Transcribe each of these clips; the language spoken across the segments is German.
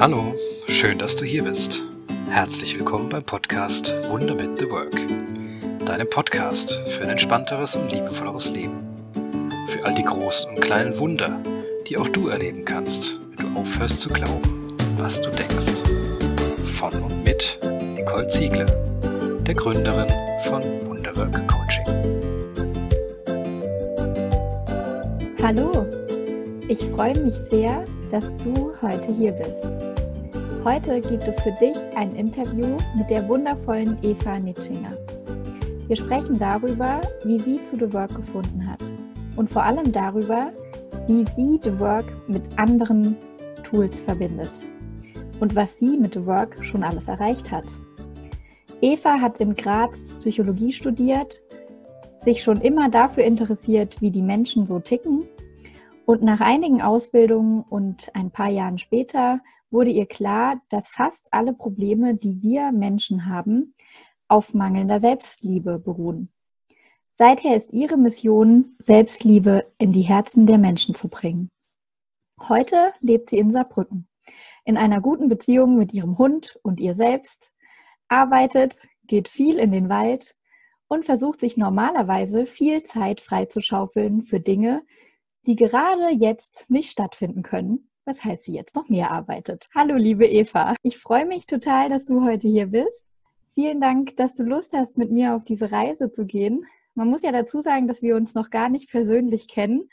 Hallo, schön, dass du hier bist. Herzlich willkommen beim Podcast Wunder mit The Work. Deinem Podcast für ein entspannteres und liebevolleres Leben. Für all die großen und kleinen Wunder, die auch du erleben kannst, wenn du aufhörst zu glauben, was du denkst. Von und mit Nicole Ziegler, der Gründerin von Wunderwork Coaching. Hallo, ich freue mich sehr, dass du heute hier bist. Heute gibt es für dich ein Interview mit der wundervollen Eva Nitschinger. Wir sprechen darüber, wie sie zu The Work gefunden hat und vor allem darüber, wie sie The Work mit anderen Tools verbindet und was sie mit The Work schon alles erreicht hat. Eva hat in Graz Psychologie studiert, sich schon immer dafür interessiert, wie die Menschen so ticken und nach einigen Ausbildungen und ein paar Jahren später wurde ihr klar, dass fast alle Probleme, die wir Menschen haben, auf mangelnder Selbstliebe beruhen. Seither ist ihre Mission, Selbstliebe in die Herzen der Menschen zu bringen. Heute lebt sie in Saarbrücken, in einer guten Beziehung mit ihrem Hund und ihr selbst, arbeitet, geht viel in den Wald und versucht sich normalerweise viel Zeit freizuschaufeln für Dinge, die gerade jetzt nicht stattfinden können, weshalb sie jetzt noch mehr arbeitet. Hallo, liebe Eva. Ich freue mich total, dass du heute hier bist. Vielen Dank, dass du Lust hast, mit mir auf diese Reise zu gehen. Man muss ja dazu sagen, dass wir uns noch gar nicht persönlich kennen,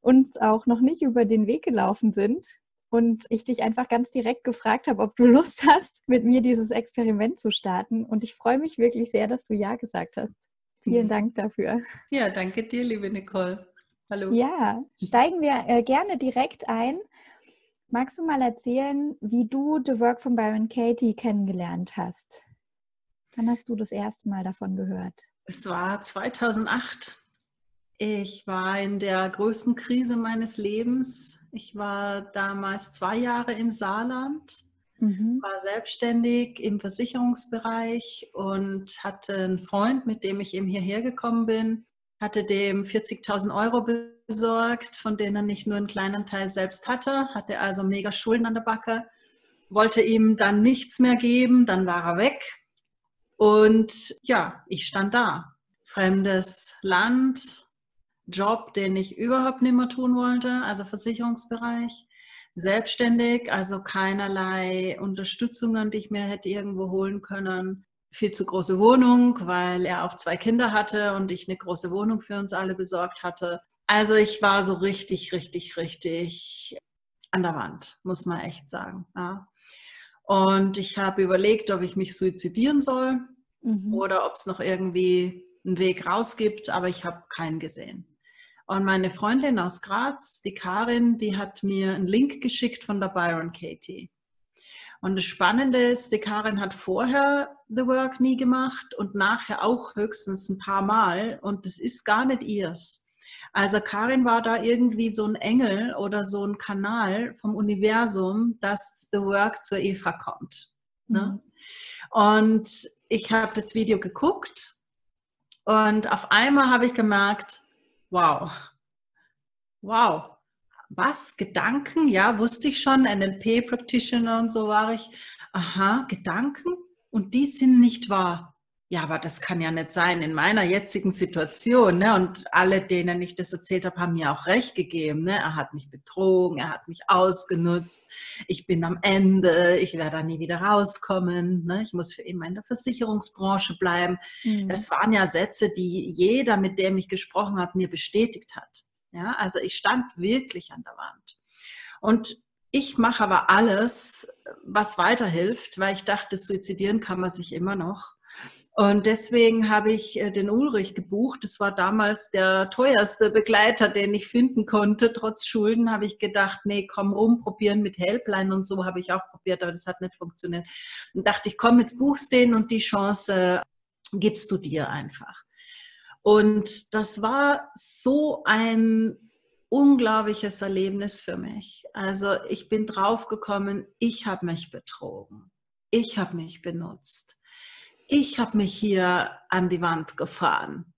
uns auch noch nicht über den Weg gelaufen sind und ich dich einfach ganz direkt gefragt habe, ob du Lust hast, mit mir dieses Experiment zu starten. Und ich freue mich wirklich sehr, dass du Ja gesagt hast. Vielen Dank dafür. Ja, danke dir, liebe Nicole. Hallo. Ja, steigen wir äh, gerne direkt ein. Magst du mal erzählen, wie du The Work von Byron Katie kennengelernt hast? Wann hast du das erste Mal davon gehört? Es war 2008. Ich war in der größten Krise meines Lebens. Ich war damals zwei Jahre im Saarland, mhm. war selbstständig im Versicherungsbereich und hatte einen Freund, mit dem ich eben hierher gekommen bin hatte dem 40.000 Euro besorgt, von denen er nicht nur einen kleinen Teil selbst hatte, hatte also mega Schulden an der Backe, wollte ihm dann nichts mehr geben, dann war er weg. Und ja, ich stand da. Fremdes Land, Job, den ich überhaupt nicht mehr tun wollte, also Versicherungsbereich. Selbstständig, also keinerlei Unterstützungen, die ich mir hätte irgendwo holen können viel zu große Wohnung, weil er auch zwei Kinder hatte und ich eine große Wohnung für uns alle besorgt hatte. Also ich war so richtig, richtig, richtig an der Wand, muss man echt sagen. Ja. Und ich habe überlegt, ob ich mich suizidieren soll mhm. oder ob es noch irgendwie einen Weg raus gibt, aber ich habe keinen gesehen. Und meine Freundin aus Graz, die Karin, die hat mir einen Link geschickt von der Byron Katie. Und das Spannende ist, die Karin hat vorher The Work nie gemacht und nachher auch höchstens ein paar Mal. Und das ist gar nicht ihrs. Also Karin war da irgendwie so ein Engel oder so ein Kanal vom Universum, dass The Work zur Eva kommt. Ne? Mhm. Und ich habe das Video geguckt und auf einmal habe ich gemerkt, wow, wow, was? Gedanken? Ja, wusste ich schon. NLP-Practitioner und so war ich. Aha, Gedanken? Und die sind nicht wahr. Ja, aber das kann ja nicht sein in meiner jetzigen Situation. Ne? Und alle, denen ich das erzählt habe, haben mir auch recht gegeben. Ne? Er hat mich betrogen, er hat mich ausgenutzt. Ich bin am Ende, ich werde da nie wieder rauskommen. Ne? Ich muss für immer in der Versicherungsbranche bleiben. Mhm. Das waren ja Sätze, die jeder, mit dem ich gesprochen habe, mir bestätigt hat. Ja, also ich stand wirklich an der Wand. Und ich mache aber alles, was weiterhilft, weil ich dachte, suizidieren kann man sich immer noch. Und deswegen habe ich äh, den Ulrich gebucht. Das war damals der teuerste Begleiter, den ich finden konnte. Trotz Schulden habe ich gedacht, nee, komm rum, probieren mit Helpline und so habe ich auch probiert, aber das hat nicht funktioniert. Und dachte ich, komm, jetzt buchst den und die Chance gibst du dir einfach. Und das war so ein unglaubliches Erlebnis für mich. Also ich bin draufgekommen, ich habe mich betrogen. Ich habe mich benutzt. Ich habe mich hier an die Wand gefahren.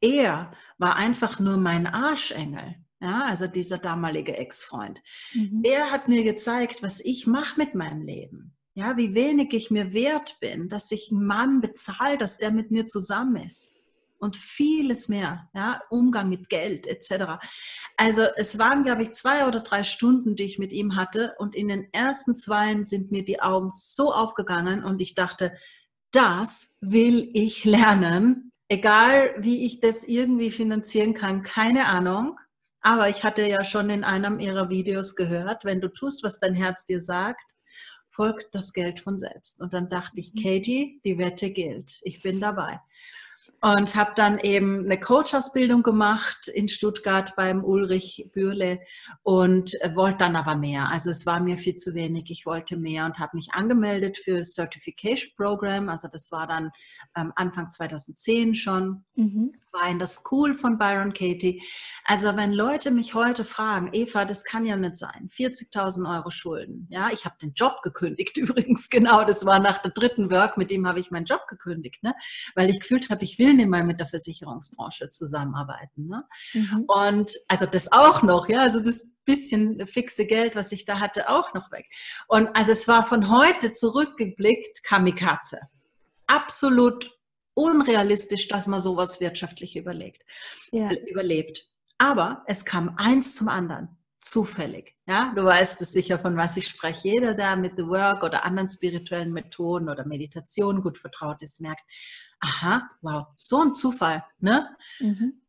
Er war einfach nur mein Arschengel. ja, also dieser damalige Ex-Freund, mhm. der hat mir gezeigt, was ich mache mit meinem Leben. Ja, wie wenig ich mir wert bin, dass ich einen Mann bezahle, dass der mit mir zusammen ist. Und vieles mehr, ja, Umgang mit Geld etc. Also es waren, glaube ich, zwei oder drei Stunden, die ich mit ihm hatte. Und in den ersten zwei sind mir die Augen so aufgegangen und ich dachte, das will ich lernen. Egal, wie ich das irgendwie finanzieren kann, keine Ahnung. Aber ich hatte ja schon in einem ihrer Videos gehört, wenn du tust, was dein Herz dir sagt, folgt das Geld von selbst. Und dann dachte ich, mhm. Katie, die Wette gilt. Ich bin dabei und habe dann eben eine Coach-Ausbildung gemacht in Stuttgart beim Ulrich Bürle und wollte dann aber mehr. Also es war mir viel zu wenig. Ich wollte mehr und habe mich angemeldet für das Certification Program. Also das war dann ähm, Anfang 2010 schon. Mhm war in der School von Byron Katie. Also wenn Leute mich heute fragen, Eva, das kann ja nicht sein, 40.000 Euro Schulden. Ja, ich habe den Job gekündigt übrigens, genau, das war nach der dritten Work, mit dem habe ich meinen Job gekündigt, ne? weil ich gefühlt habe, ich will mal mit der Versicherungsbranche zusammenarbeiten. Ne? Mhm. Und also das auch noch, ja, also das bisschen fixe Geld, was ich da hatte, auch noch weg. Und also es war von heute zurückgeblickt Kamikaze. Absolut unrealistisch, dass man sowas wirtschaftlich überlegt, ja. überlebt. Aber es kam eins zum anderen, zufällig. Ja, du weißt es sicher, von was ich spreche. Jeder, der mit The Work oder anderen spirituellen Methoden oder Meditation gut vertraut ist, merkt, aha, wow, so ein Zufall. Ne? Mhm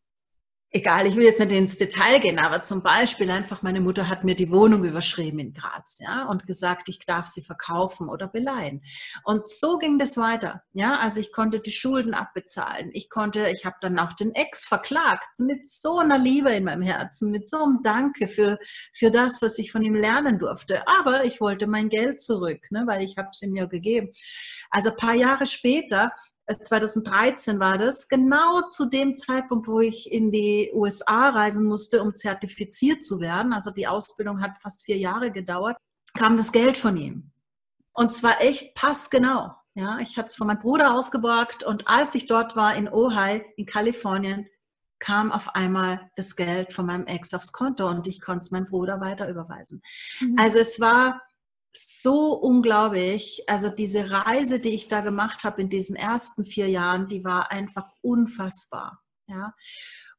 egal, ich will jetzt nicht ins Detail gehen, aber zum Beispiel einfach, meine Mutter hat mir die Wohnung überschrieben in Graz, ja, und gesagt, ich darf sie verkaufen oder beleihen. Und so ging das weiter, ja, also ich konnte die Schulden abbezahlen. Ich konnte, ich habe dann auch den Ex verklagt mit so einer Liebe in meinem Herzen, mit so einem Danke für, für das, was ich von ihm lernen durfte. Aber ich wollte mein Geld zurück, ne, weil ich habe es ihm ja gegeben. Also ein paar Jahre später 2013 äh, war das, genau zu dem Zeitpunkt, wo ich in die USA reisen musste, um zertifiziert zu werden. Also die Ausbildung hat fast vier Jahre gedauert, kam das Geld von ihm. Und zwar echt passgenau. Ja, ich hatte es von meinem Bruder ausgeborgt und als ich dort war in Ojai in Kalifornien, kam auf einmal das Geld von meinem Ex aufs Konto und ich konnte es meinem Bruder weiter überweisen. Mhm. Also es war so unglaublich. Also diese Reise, die ich da gemacht habe in diesen ersten vier Jahren, die war einfach unfassbar. Ja.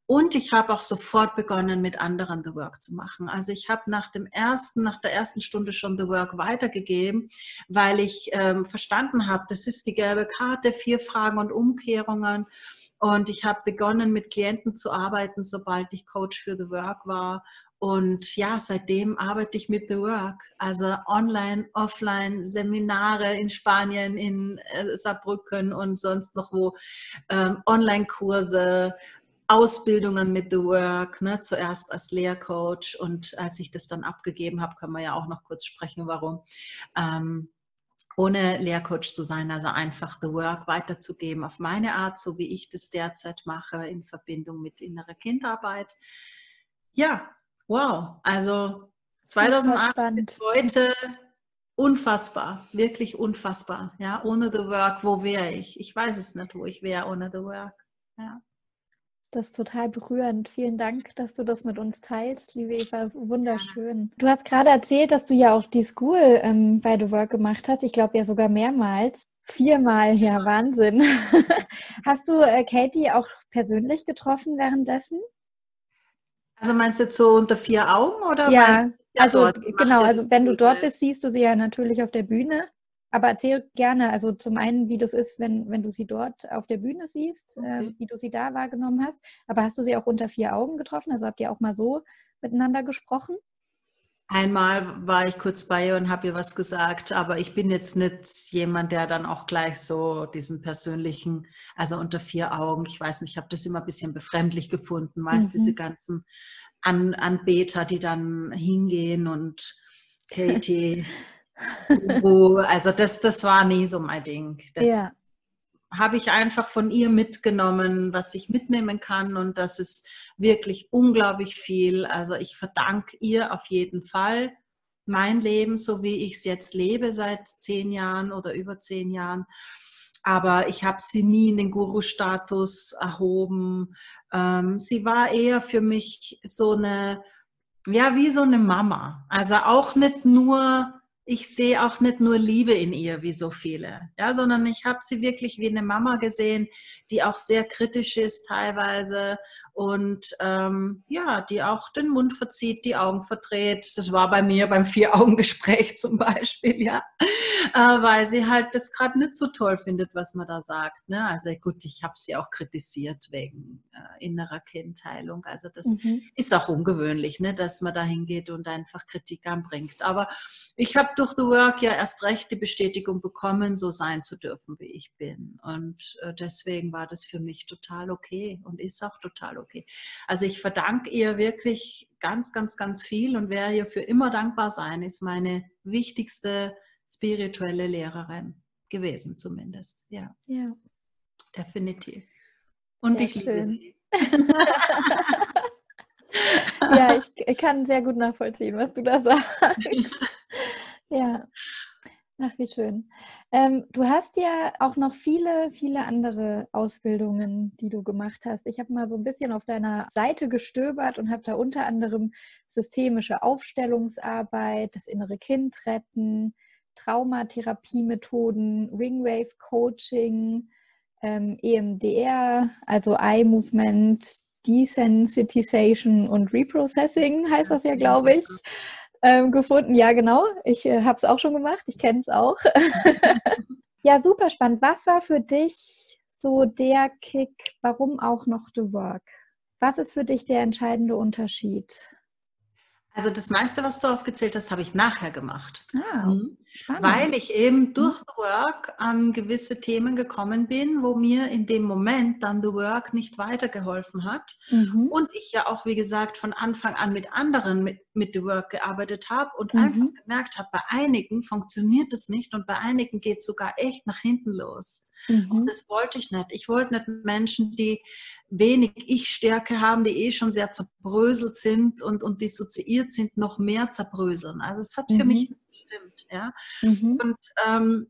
Und ich habe auch sofort begonnen, mit anderen The Work zu machen. Also ich habe nach dem ersten, nach der ersten Stunde schon The Work weitergegeben, weil ich ähm, verstanden habe, das ist die gelbe Karte, vier Fragen und Umkehrungen. Und ich habe begonnen, mit Klienten zu arbeiten, sobald ich Coach für The Work war. Und ja, seitdem arbeite ich mit The Work, also online, offline, Seminare in Spanien, in äh, Saarbrücken und sonst noch wo, ähm, Online-Kurse, Ausbildungen mit The Work, ne, zuerst als Lehrcoach und als ich das dann abgegeben habe, können wir ja auch noch kurz sprechen, warum. Ähm, ohne Lehrcoach zu sein, also einfach The Work weiterzugeben auf meine Art, so wie ich das derzeit mache, in Verbindung mit innerer Kindarbeit. Ja, Wow, also 2008 bis heute unfassbar, wirklich unfassbar. Ja, ohne The Work, wo wäre ich? Ich weiß es nicht, wo ich wäre ohne The Work. Ja. Das ist total berührend. Vielen Dank, dass du das mit uns teilst, liebe Eva. Wunderschön. Du hast gerade erzählt, dass du ja auch die School ähm, bei The Work gemacht hast. Ich glaube ja sogar mehrmals. Viermal, ja, Wahnsinn. hast du äh, Katie auch persönlich getroffen währenddessen? Also meinst du jetzt so unter vier Augen oder? Ja, also genau, also wenn du dort bist, siehst du sie ja natürlich auf der Bühne. Aber erzähl gerne, also zum einen, wie das ist, wenn, wenn du sie dort auf der Bühne siehst, okay. äh, wie du sie da wahrgenommen hast. Aber hast du sie auch unter vier Augen getroffen? Also habt ihr auch mal so miteinander gesprochen? Einmal war ich kurz bei ihr und habe ihr was gesagt, aber ich bin jetzt nicht jemand, der dann auch gleich so diesen persönlichen, also unter vier Augen, ich weiß nicht, ich habe das immer ein bisschen befremdlich gefunden, meist mhm. diese ganzen An Anbeter, die dann hingehen und Katie, also das, das war nie so mein Ding. Das, ja habe ich einfach von ihr mitgenommen, was ich mitnehmen kann und das ist wirklich unglaublich viel. Also ich verdanke ihr auf jeden Fall mein Leben, so wie ich es jetzt lebe seit zehn Jahren oder über zehn Jahren. aber ich habe sie nie in den Guru-Status erhoben. Ähm, sie war eher für mich so eine, ja, wie so eine Mama. Also auch nicht nur ich sehe auch nicht nur Liebe in ihr wie so viele, ja, sondern ich habe sie wirklich wie eine Mama gesehen, die auch sehr kritisch ist teilweise und ähm, ja, die auch den Mund verzieht, die Augen verdreht. Das war bei mir beim Vier-Augen-Gespräch zum Beispiel, ja, äh, weil sie halt das gerade nicht so toll findet, was man da sagt. Ne? Also gut, ich habe sie auch kritisiert wegen äh, innerer Kindheilung. Also das mhm. ist auch ungewöhnlich, ne, dass man da hingeht und einfach Kritik anbringt. Aber ich habe durch The Work ja erst recht die Bestätigung bekommen, so sein zu dürfen, wie ich bin. Und äh, deswegen war das für mich total okay und ist auch total okay. Also ich verdanke ihr wirklich ganz, ganz, ganz viel und wer ihr für immer dankbar sein, ist meine wichtigste spirituelle Lehrerin gewesen, zumindest. Ja. Ja. Definitiv. Und Sehr ich schön. liebe sie. ja, ich kann sehr gut nachvollziehen, was du da sagst. Ja, ach, wie schön. Ähm, du hast ja auch noch viele, viele andere Ausbildungen, die du gemacht hast. Ich habe mal so ein bisschen auf deiner Seite gestöbert und habe da unter anderem systemische Aufstellungsarbeit, das innere Kind retten, Traumatherapiemethoden, Wingwave Coaching, ähm, EMDR, also Eye Movement, Desensitization und Reprocessing heißt das ja, glaube ich ähm, gefunden. Ja, genau. Ich äh, habe es auch schon gemacht. Ich kenne es auch. ja, super spannend. Was war für dich so der Kick? Warum auch noch The Work? Was ist für dich der entscheidende Unterschied? Also das meiste, was du aufgezählt hast, habe ich nachher gemacht. Ah, mhm. Spannend. Weil ich eben mhm. durch The Work an gewisse Themen gekommen bin, wo mir in dem Moment dann The Work nicht weitergeholfen hat. Mhm. Und ich ja auch, wie gesagt, von Anfang an mit anderen mit, mit The Work gearbeitet habe und mhm. einfach gemerkt habe, bei einigen funktioniert es nicht und bei einigen geht es sogar echt nach hinten los. Mhm. Und das wollte ich nicht. Ich wollte nicht Menschen, die wenig Ich-Stärke haben, die eh schon sehr zerbröselt sind und, und dissoziiert sind, noch mehr zerbröseln. Also es hat mhm. für mich gestimmt. Ja? Mhm. Und ähm,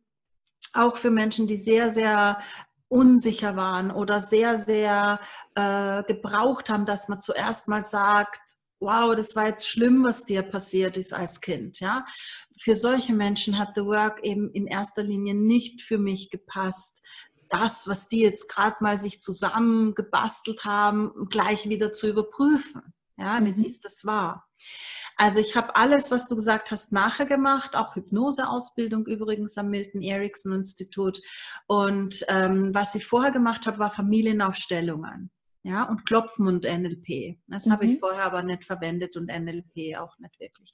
auch für Menschen, die sehr, sehr unsicher waren oder sehr, sehr äh, gebraucht haben, dass man zuerst mal sagt, wow, das war jetzt schlimm, was dir passiert ist als Kind. Ja? Für solche Menschen hat The Work eben in erster Linie nicht für mich gepasst, das, was die jetzt gerade mal sich zusammen gebastelt haben, gleich wieder zu überprüfen. Ja, mhm. wie ist das wahr? Also ich habe alles, was du gesagt hast, nachher gemacht, auch Hypnoseausbildung übrigens am Milton Erickson Institut. Und ähm, was ich vorher gemacht habe, war Familienaufstellungen ja, und Klopfen und NLP. Das mhm. habe ich mhm. vorher aber nicht verwendet und NLP auch nicht wirklich.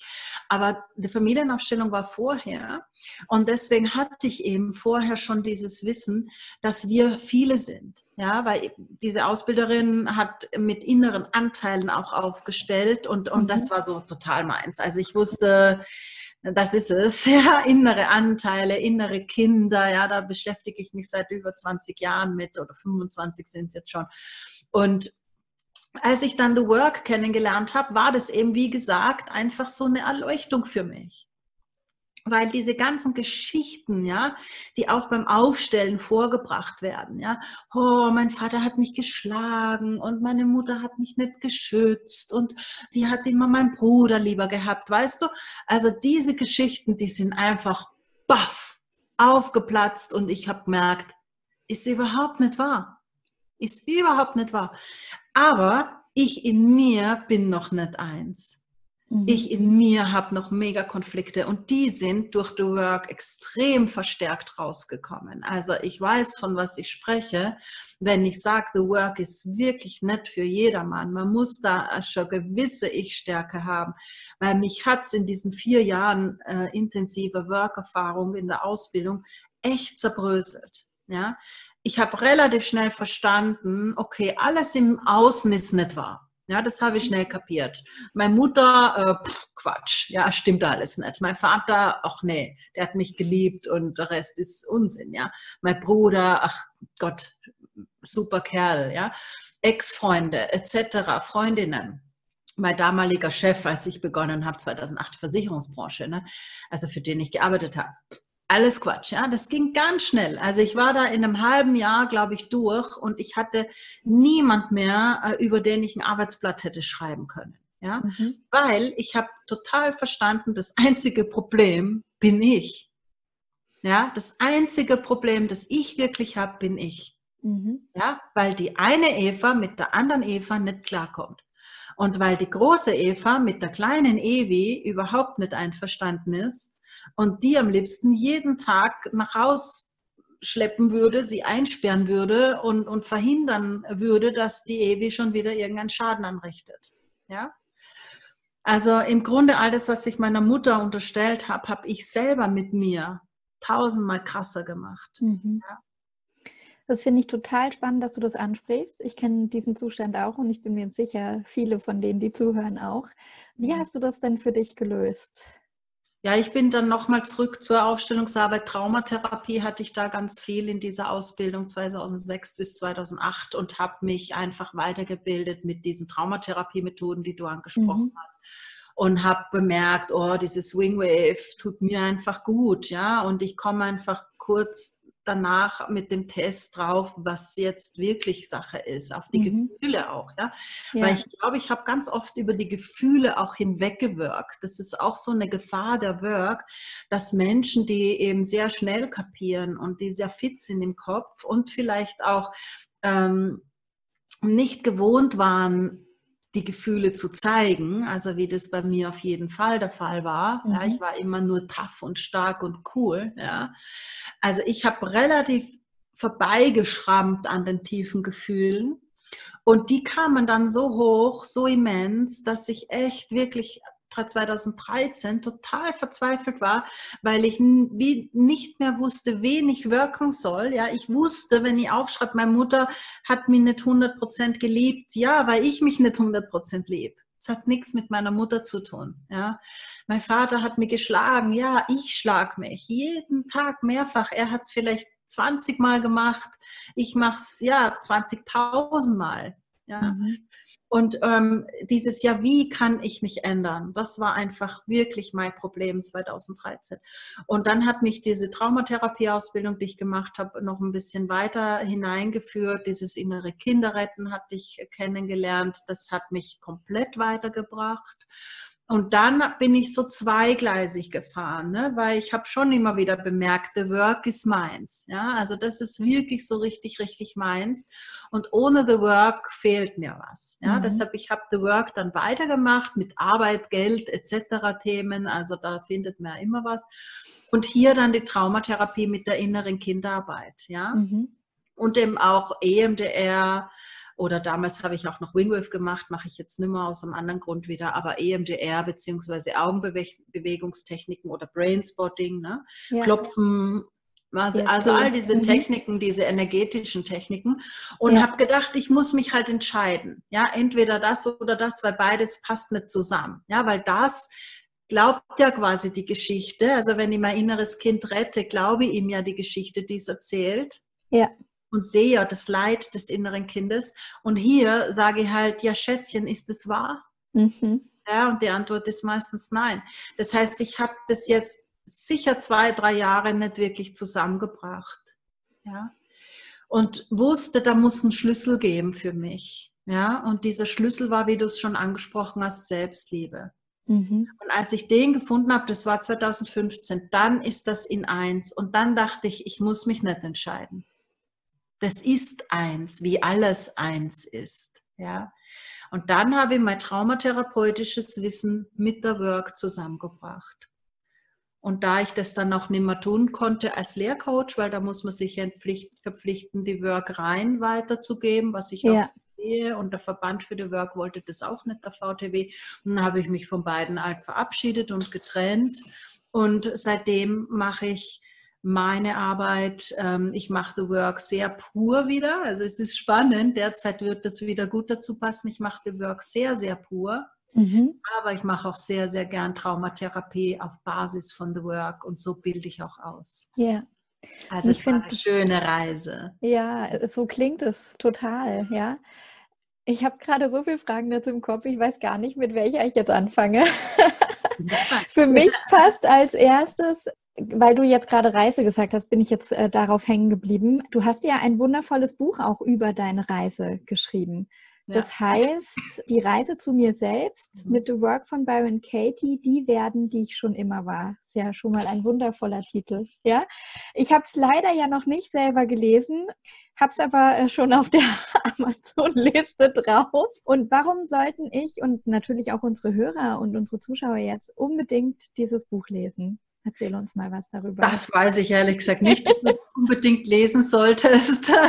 Aber die Familienaufstellung war vorher und deswegen hatte ich eben vorher schon dieses Wissen, dass wir viele sind. Ja, weil diese Ausbilderin hat mit inneren Anteilen auch aufgestellt und, und mhm. das war so total meins. Also ich wusste, das ist es, ja, innere Anteile, innere Kinder, ja, da beschäftige ich mich seit über 20 Jahren mit oder 25 sind es jetzt schon. Und als ich dann The Work kennengelernt habe, war das eben, wie gesagt, einfach so eine Erleuchtung für mich. Weil diese ganzen Geschichten, ja, die auch beim Aufstellen vorgebracht werden, ja, oh, mein Vater hat mich geschlagen und meine Mutter hat mich nicht geschützt und die hat immer meinen Bruder lieber gehabt, weißt du? Also diese Geschichten, die sind einfach baff aufgeplatzt und ich habe gemerkt, ist überhaupt nicht wahr. Ist überhaupt nicht wahr. Aber ich in mir bin noch nicht eins. Mhm. Ich in mir habe noch mega Konflikte und die sind durch The Work extrem verstärkt rausgekommen. Also ich weiß, von was ich spreche, wenn ich sage, The Work ist wirklich nicht für jedermann. Man muss da schon gewisse Ich-Stärke haben, weil mich hat es in diesen vier Jahren äh, intensive Work-Erfahrung in der Ausbildung echt zerbröselt. Ja, ich habe relativ schnell verstanden, okay, alles im Außen ist nicht wahr. Ja, das habe ich schnell kapiert. Meine Mutter, äh, pff, Quatsch, ja, stimmt alles nicht. Mein Vater, ach nee, der hat mich geliebt und der Rest ist Unsinn, ja. Mein Bruder, ach Gott, super Kerl, ja. Ex-Freunde etc., Freundinnen. Mein damaliger Chef, als ich begonnen habe, 2008, Versicherungsbranche, ne? also für den ich gearbeitet habe alles Quatsch, ja. Das ging ganz schnell. Also ich war da in einem halben Jahr, glaube ich, durch und ich hatte niemand mehr, äh, über den ich ein Arbeitsblatt hätte schreiben können. Ja, mhm. weil ich habe total verstanden, das einzige Problem bin ich. Ja, das einzige Problem, das ich wirklich habe, bin ich. Mhm. Ja, weil die eine Eva mit der anderen Eva nicht klarkommt. Und weil die große Eva mit der kleinen Evi überhaupt nicht einverstanden ist und die am liebsten jeden Tag nach Haus schleppen würde, sie einsperren würde und, und verhindern würde, dass die Evi schon wieder irgendeinen Schaden anrichtet. Ja? Also im Grunde all das, was ich meiner Mutter unterstellt habe, habe ich selber mit mir tausendmal krasser gemacht. Mhm. Ja. Das finde ich total spannend, dass du das ansprichst. Ich kenne diesen Zustand auch und ich bin mir sicher, viele von denen, die zuhören, auch. Wie hast du das denn für dich gelöst? Ja, ich bin dann nochmal zurück zur Aufstellungsarbeit. Traumatherapie hatte ich da ganz viel in dieser Ausbildung 2006 bis 2008 und habe mich einfach weitergebildet mit diesen Traumatherapie-Methoden, die du angesprochen mhm. hast und habe bemerkt, oh, diese Swing Wave tut mir einfach gut, ja, und ich komme einfach kurz danach mit dem Test drauf, was jetzt wirklich Sache ist, auf die mhm. Gefühle auch, ja? ja. Weil ich glaube, ich habe ganz oft über die Gefühle auch hinweggewirkt. Das ist auch so eine Gefahr der Work, dass Menschen, die eben sehr schnell kapieren und die sehr fit sind im Kopf und vielleicht auch ähm, nicht gewohnt waren, die Gefühle zu zeigen, also wie das bei mir auf jeden Fall der Fall war. Mhm. Ja, ich war immer nur tough und stark und cool. Ja. Also ich habe relativ vorbeigeschrammt an den tiefen Gefühlen und die kamen dann so hoch, so immens, dass ich echt wirklich 2013 total verzweifelt war, weil ich nicht mehr wusste, wen ich wirken soll. Ja, ich wusste, wenn ich aufschreibe, meine Mutter hat mich nicht 100% geliebt. Ja, weil ich mich nicht 100% lieb. Es hat nichts mit meiner Mutter zu tun. Ja, mein Vater hat mich geschlagen. Ja, ich schlag mich jeden Tag mehrfach. Er hat es vielleicht 20 Mal gemacht. Ich mache es ja 20.000 Mal. Ja. Mhm. Und ähm, dieses Jahr, wie kann ich mich ändern? Das war einfach wirklich mein Problem 2013. Und dann hat mich diese Traumatherapieausbildung, die ich gemacht habe, noch ein bisschen weiter hineingeführt. Dieses innere Kinderretten hatte ich kennengelernt. Das hat mich komplett weitergebracht. Und dann bin ich so zweigleisig gefahren, ne? weil ich habe schon immer wieder bemerkt, the work is meins. Ja? Also das ist wirklich so richtig, richtig meins. Und ohne the work fehlt mir was. Ja? Mhm. Deshalb, ich habe the work dann weitergemacht mit Arbeit, Geld etc. Themen. Also da findet man ja immer was. Und hier dann die Traumatherapie mit der inneren Kinderarbeit. Ja? Mhm. Und eben auch EMDR, oder damals habe ich auch noch Wingwave gemacht, mache ich jetzt nicht mehr aus einem anderen Grund wieder, aber EMDR bzw. Augenbewegungstechniken oder Brainspotting, ne? Ja. Klopfen, also, also, all diese mhm. Techniken, diese energetischen Techniken und ja. habe gedacht, ich muss mich halt entscheiden. Ja, entweder das oder das, weil beides passt nicht zusammen. Ja, weil das glaubt ja quasi die Geschichte. Also wenn ich mein inneres Kind rette, glaube ich ihm ja die Geschichte, die es erzählt. Ja und sehe ja das Leid des inneren Kindes. Und hier sage ich halt, ja Schätzchen, ist es wahr? Mhm. Ja, und die Antwort ist meistens nein. Das heißt, ich habe das jetzt sicher zwei, drei Jahre nicht wirklich zusammengebracht. Ja. Und wusste, da muss ein Schlüssel geben für mich. Ja, und dieser Schlüssel war, wie du es schon angesprochen hast, Selbstliebe. Mhm. Und als ich den gefunden habe, das war 2015, dann ist das in eins. Und dann dachte ich, ich muss mich nicht entscheiden. Das ist eins, wie alles eins ist. Ja. Und dann habe ich mein traumatherapeutisches Wissen mit der Work zusammengebracht. Und da ich das dann auch nicht mehr tun konnte als Lehrcoach, weil da muss man sich verpflichten, die Work rein weiterzugeben, was ich ja. auch verstehe. Und der Verband für die Work wollte das auch nicht, der VTW. Und dann habe ich mich von beiden halt verabschiedet und getrennt. Und seitdem mache ich meine Arbeit. Ähm, ich mache The Work sehr pur wieder. Also es ist spannend. Derzeit wird das wieder gut dazu passen. Ich mache The Work sehr, sehr pur. Mhm. Aber ich mache auch sehr, sehr gern Traumatherapie auf Basis von The Work und so bilde ich auch aus. Ja. Also es war eine schöne Reise. Ja, so klingt es total, ja. Ich habe gerade so viele Fragen dazu im Kopf, ich weiß gar nicht, mit welcher ich jetzt anfange. Für mich passt als erstes weil du jetzt gerade Reise gesagt hast, bin ich jetzt äh, darauf hängen geblieben. Du hast ja ein wundervolles Buch auch über deine Reise geschrieben. Das heißt, die Reise zu mir selbst mhm. mit The Work von Byron Katie, die werden, die ich schon immer war. Ist ja schon mal ein wundervoller Titel. Ja, ich habe es leider ja noch nicht selber gelesen, habe es aber äh, schon auf der Amazon-Liste drauf. Und warum sollten ich und natürlich auch unsere Hörer und unsere Zuschauer jetzt unbedingt dieses Buch lesen? Erzähl uns mal was darüber. Das weiß ich ehrlich gesagt nicht, ob du es unbedingt lesen solltest.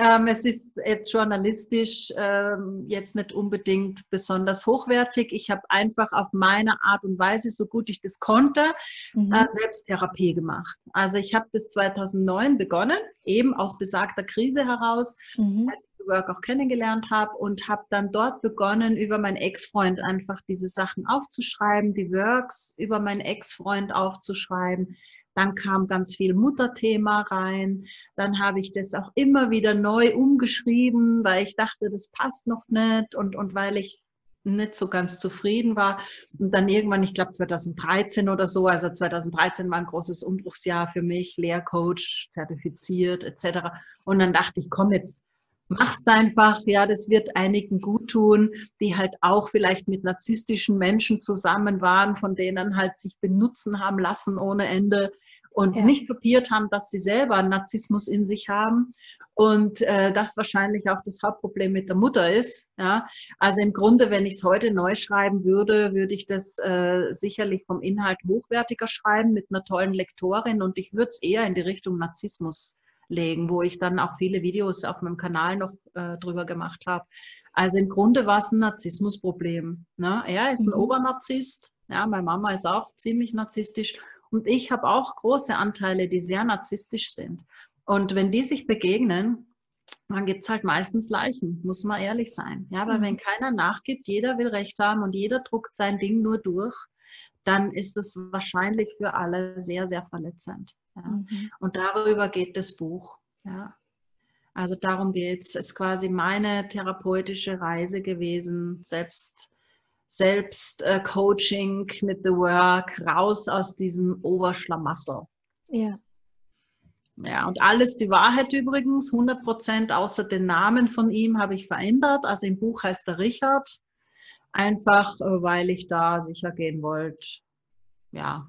Ähm, es ist jetzt journalistisch ähm, jetzt nicht unbedingt besonders hochwertig. Ich habe einfach auf meine Art und Weise, so gut ich das konnte, mhm. äh, Selbsttherapie gemacht. Also ich habe das 2009 begonnen, eben aus besagter Krise heraus, mhm. als Work auch kennengelernt habe und habe dann dort begonnen, über meinen Ex-Freund einfach diese Sachen aufzuschreiben, die Works über meinen Ex-Freund aufzuschreiben, dann kam ganz viel Mutterthema rein. Dann habe ich das auch immer wieder neu umgeschrieben, weil ich dachte, das passt noch nicht und, und weil ich nicht so ganz zufrieden war. Und dann irgendwann, ich glaube 2013 oder so, also 2013 war ein großes Umbruchsjahr für mich, Lehrcoach, zertifiziert etc. Und dann dachte ich, komm jetzt, mach's einfach, ja, das wird einigen gut tun, die halt auch vielleicht mit narzisstischen Menschen zusammen waren, von denen halt sich benutzen haben lassen ohne Ende und ja. nicht kapiert haben, dass sie selber Narzissmus in sich haben und äh, das wahrscheinlich auch das Hauptproblem mit der Mutter ist. Ja? Also im Grunde, wenn ich es heute neu schreiben würde, würde ich das äh, sicherlich vom Inhalt hochwertiger schreiben mit einer tollen Lektorin und ich würde es eher in die Richtung Narzissmus legen, wo ich dann auch viele Videos auf meinem Kanal noch äh, drüber gemacht habe. Also im Grunde war es ein Narzissmusproblem. Ne? Er ist ein mhm. Obernarzisst. Ja, meine Mama ist auch ziemlich narzisstisch. Und ich habe auch große Anteile, die sehr narzisstisch sind. Und wenn die sich begegnen, dann gibt es halt meistens Leichen, muss man ehrlich sein. Ja, weil mhm. wenn keiner nachgibt, jeder will Recht haben und jeder druckt sein Ding nur durch, dann ist es wahrscheinlich für alle sehr, sehr verletzend. Ja. Mhm. Und darüber geht das Buch. Ja. Also darum geht es. Es ist quasi meine therapeutische Reise gewesen, selbst, selbst äh, Coaching mit The Work, raus aus diesem Oberschlamassel. Ja. Ja, und alles die Wahrheit übrigens, 100 Prozent außer den Namen von ihm habe ich verändert. Also im Buch heißt er Richard, einfach äh, weil ich da sicher gehen wollte, ja,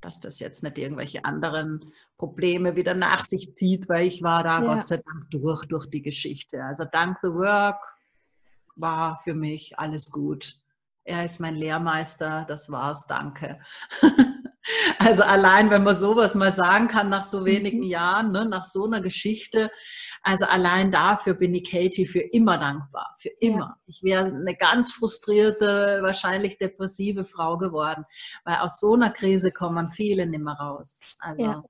dass das jetzt nicht irgendwelche anderen Probleme wieder nach sich zieht, weil ich war da ja. Gott sei Dank durch, durch die Geschichte. Also dank The Work war für mich alles gut. Er ist mein Lehrmeister, das war's, danke. Also allein, wenn man sowas mal sagen kann nach so wenigen mhm. Jahren, ne, nach so einer Geschichte, also allein dafür bin ich Katie für immer dankbar, für immer. Ja. Ich wäre eine ganz frustrierte, wahrscheinlich depressive Frau geworden, weil aus so einer Krise kommen viele nicht mehr raus. Also ja.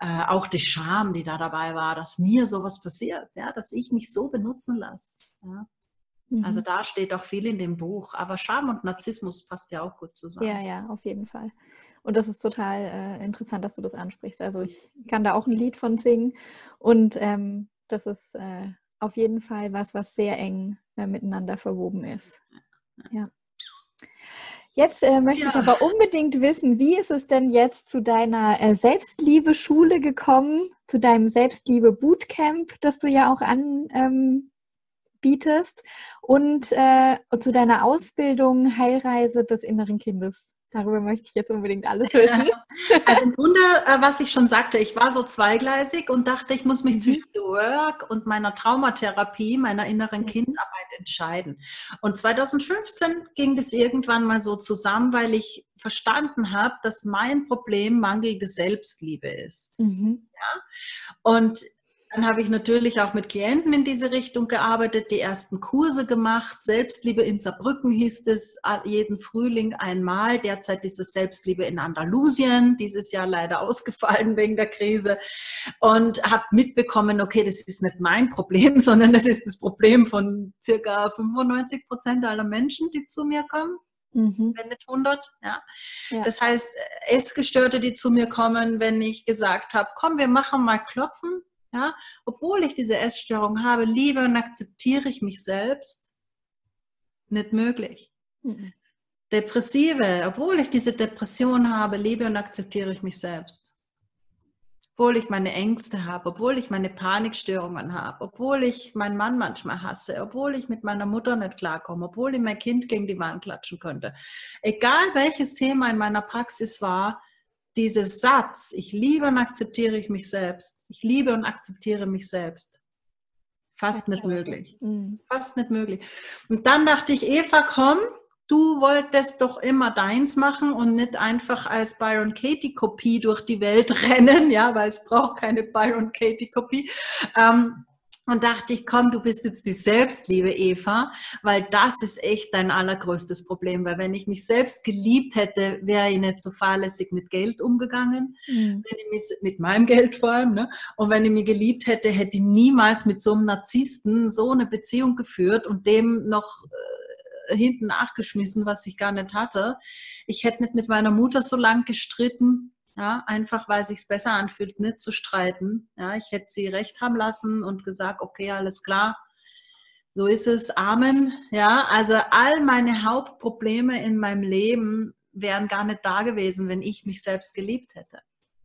äh, auch die Scham, die da dabei war, dass mir sowas passiert, ja, dass ich mich so benutzen lasse. Ja. Also mhm. da steht auch viel in dem Buch. Aber Scham und Narzissmus passt ja auch gut zusammen. Ja, ja, auf jeden Fall. Und das ist total äh, interessant, dass du das ansprichst. Also ich kann da auch ein Lied von singen. Und ähm, das ist äh, auf jeden Fall was, was sehr eng äh, miteinander verwoben ist. Ja. Jetzt äh, möchte ja. ich aber unbedingt wissen, wie ist es denn jetzt zu deiner äh, Selbstliebe-Schule gekommen, zu deinem Selbstliebe-Bootcamp, das du ja auch anbietest, ähm, und äh, zu deiner Ausbildung Heilreise des inneren Kindes? Darüber möchte ich jetzt unbedingt alles wissen. Also im Grunde, äh, was ich schon sagte, ich war so zweigleisig und dachte, ich muss mich mhm. zwischen Work und meiner Traumatherapie, meiner inneren mhm. Kindarbeit entscheiden. Und 2015 ging das irgendwann mal so zusammen, weil ich verstanden habe, dass mein Problem mangelnde Selbstliebe ist. Mhm. Ja? Und dann habe ich natürlich auch mit Klienten in diese Richtung gearbeitet, die ersten Kurse gemacht. Selbstliebe in Saarbrücken hieß es jeden Frühling einmal. Derzeit ist es Selbstliebe in Andalusien, dieses Jahr leider ausgefallen wegen der Krise. Und habe mitbekommen, okay, das ist nicht mein Problem, sondern das ist das Problem von circa 95 Prozent aller Menschen, die zu mir kommen. Mhm. wenn nicht 100. Ja. ja. Das heißt, Essgestörte, die zu mir kommen, wenn ich gesagt habe, komm, wir machen mal Klopfen, ja? Obwohl ich diese Essstörung habe, liebe und akzeptiere ich mich selbst, nicht möglich. Mhm. Depressive, obwohl ich diese Depression habe, liebe und akzeptiere ich mich selbst obwohl ich meine Ängste habe, obwohl ich meine Panikstörungen habe, obwohl ich meinen Mann manchmal hasse, obwohl ich mit meiner Mutter nicht klarkomme, obwohl ich mein Kind gegen die Wand klatschen könnte. Egal welches Thema in meiner Praxis war, dieser Satz, ich liebe und akzeptiere ich mich selbst, ich liebe und akzeptiere mich selbst. Fast nicht möglich. Mhm. Fast nicht möglich. Und dann dachte ich, Eva, komm, du wolltest doch immer deins machen und nicht einfach als Byron Katie Kopie durch die Welt rennen, ja, weil es braucht keine Byron Katie Kopie. Ähm, und dachte ich, komm, du bist jetzt die Selbstliebe, Eva, weil das ist echt dein allergrößtes Problem. Weil wenn ich mich selbst geliebt hätte, wäre ich nicht so fahrlässig mit Geld umgegangen, mhm. mich, mit meinem Geld vor allem. Ne? Und wenn ich mich geliebt hätte, hätte ich niemals mit so einem Narzissten so eine Beziehung geführt und dem noch äh, hinten nachgeschmissen, was ich gar nicht hatte. Ich hätte nicht mit meiner Mutter so lang gestritten, ja, einfach weil sich besser anfühlt, nicht zu streiten. Ja, ich hätte sie recht haben lassen und gesagt, okay, alles klar, so ist es, Amen. Ja, also all meine Hauptprobleme in meinem Leben wären gar nicht da gewesen, wenn ich mich selbst geliebt hätte.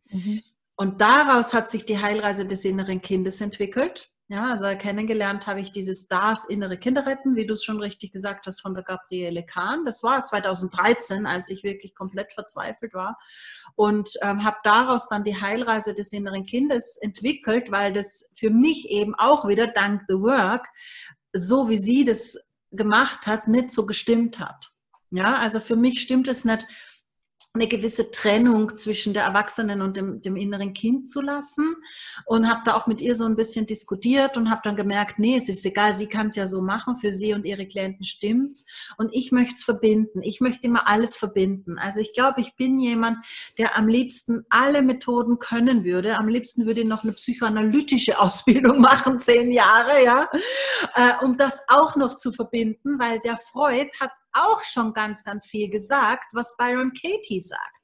Mhm. Und daraus hat sich die Heilreise des inneren Kindes entwickelt. Ja, also kennengelernt habe ich dieses Das innere Kinderretten, wie du es schon richtig gesagt hast, von der Gabriele Kahn. Das war 2013, als ich wirklich komplett verzweifelt war und ähm, habe daraus dann die Heilreise des inneren Kindes entwickelt, weil das für mich eben auch wieder dank The Work, so wie sie das gemacht hat, nicht so gestimmt hat. Ja, also für mich stimmt es nicht, eine gewisse Trennung zwischen der Erwachsenen und dem, dem inneren Kind zu lassen. Und habe da auch mit ihr so ein bisschen diskutiert und habe dann gemerkt, nee, es ist egal, sie kann es ja so machen, für sie und ihre Klienten stimmt's. Und ich möchte es verbinden, ich möchte immer alles verbinden. Also ich glaube, ich bin jemand, der am liebsten alle Methoden können würde, am liebsten würde ich noch eine psychoanalytische Ausbildung machen, zehn Jahre, ja, äh, um das auch noch zu verbinden, weil der Freud hat auch schon ganz, ganz viel gesagt, was Byron Katie sagt.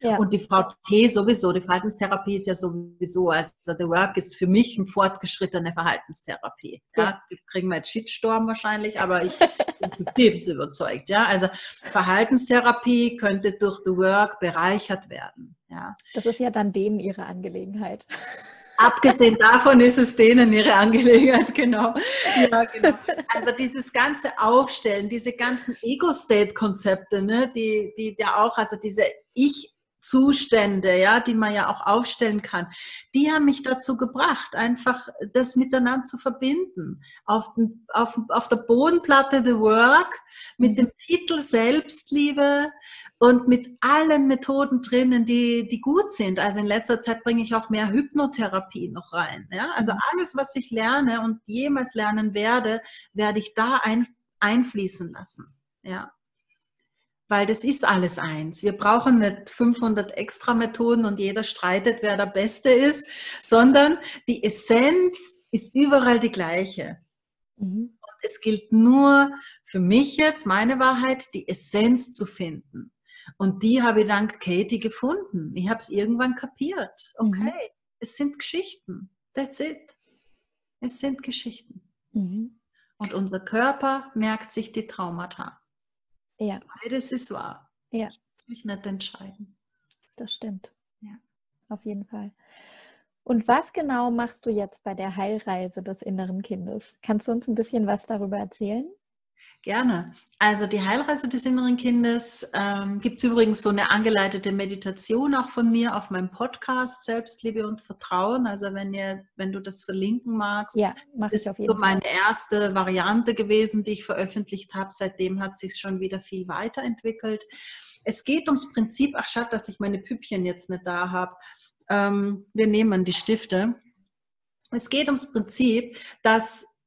Ja. Und die Frau T sowieso, die Verhaltenstherapie ist ja sowieso, also The Work ist für mich eine fortgeschrittene Verhaltenstherapie. Ja, ja. Die kriegen wir jetzt Shitstorm wahrscheinlich, aber ich bin zutiefst überzeugt. Ja, also Verhaltenstherapie könnte durch The Work bereichert werden. Ja. Das ist ja dann denen ihre Angelegenheit. Abgesehen davon ist es denen ihre Angelegenheit, genau. Ja, genau. Also dieses ganze Aufstellen, diese ganzen Ego-State-Konzepte, ne, die, die ja auch, also diese Ich- Zustände, ja, die man ja auch aufstellen kann, die haben mich dazu gebracht, einfach das miteinander zu verbinden. Auf, den, auf, auf der Bodenplatte The Work mit dem Titel Selbstliebe und mit allen Methoden drinnen, die, die gut sind. Also in letzter Zeit bringe ich auch mehr Hypnotherapie noch rein. Ja? Also mhm. alles, was ich lerne und jemals lernen werde, werde ich da ein, einfließen lassen. Ja. Weil das ist alles eins. Wir brauchen nicht 500 extra Methoden und jeder streitet, wer der Beste ist, sondern die Essenz ist überall die gleiche. Mhm. Und es gilt nur für mich jetzt, meine Wahrheit, die Essenz zu finden. Und die habe ich dank Katie gefunden. Ich habe es irgendwann kapiert. Mhm. Okay, mhm. es sind Geschichten. That's it. Es sind Geschichten. Mhm. Und unser Körper merkt sich die Traumata. Ja. Beides ist wahr. Ja. Ich muss mich nicht entscheiden. Das stimmt. Ja. Auf jeden Fall. Und was genau machst du jetzt bei der Heilreise des inneren Kindes? Kannst du uns ein bisschen was darüber erzählen? Gerne. Also die Heilreise des inneren Kindes ähm, gibt es übrigens so eine angeleitete Meditation auch von mir auf meinem Podcast Selbstliebe und Vertrauen. Also wenn ihr, wenn du das verlinken magst, ja, mach ist ich auf jeden so meine Fall. erste Variante gewesen, die ich veröffentlicht habe. Seitdem hat sich schon wieder viel weiterentwickelt. Es geht ums Prinzip, ach schade, dass ich meine Püppchen jetzt nicht da habe. Ähm, wir nehmen die Stifte. Es geht ums Prinzip, dass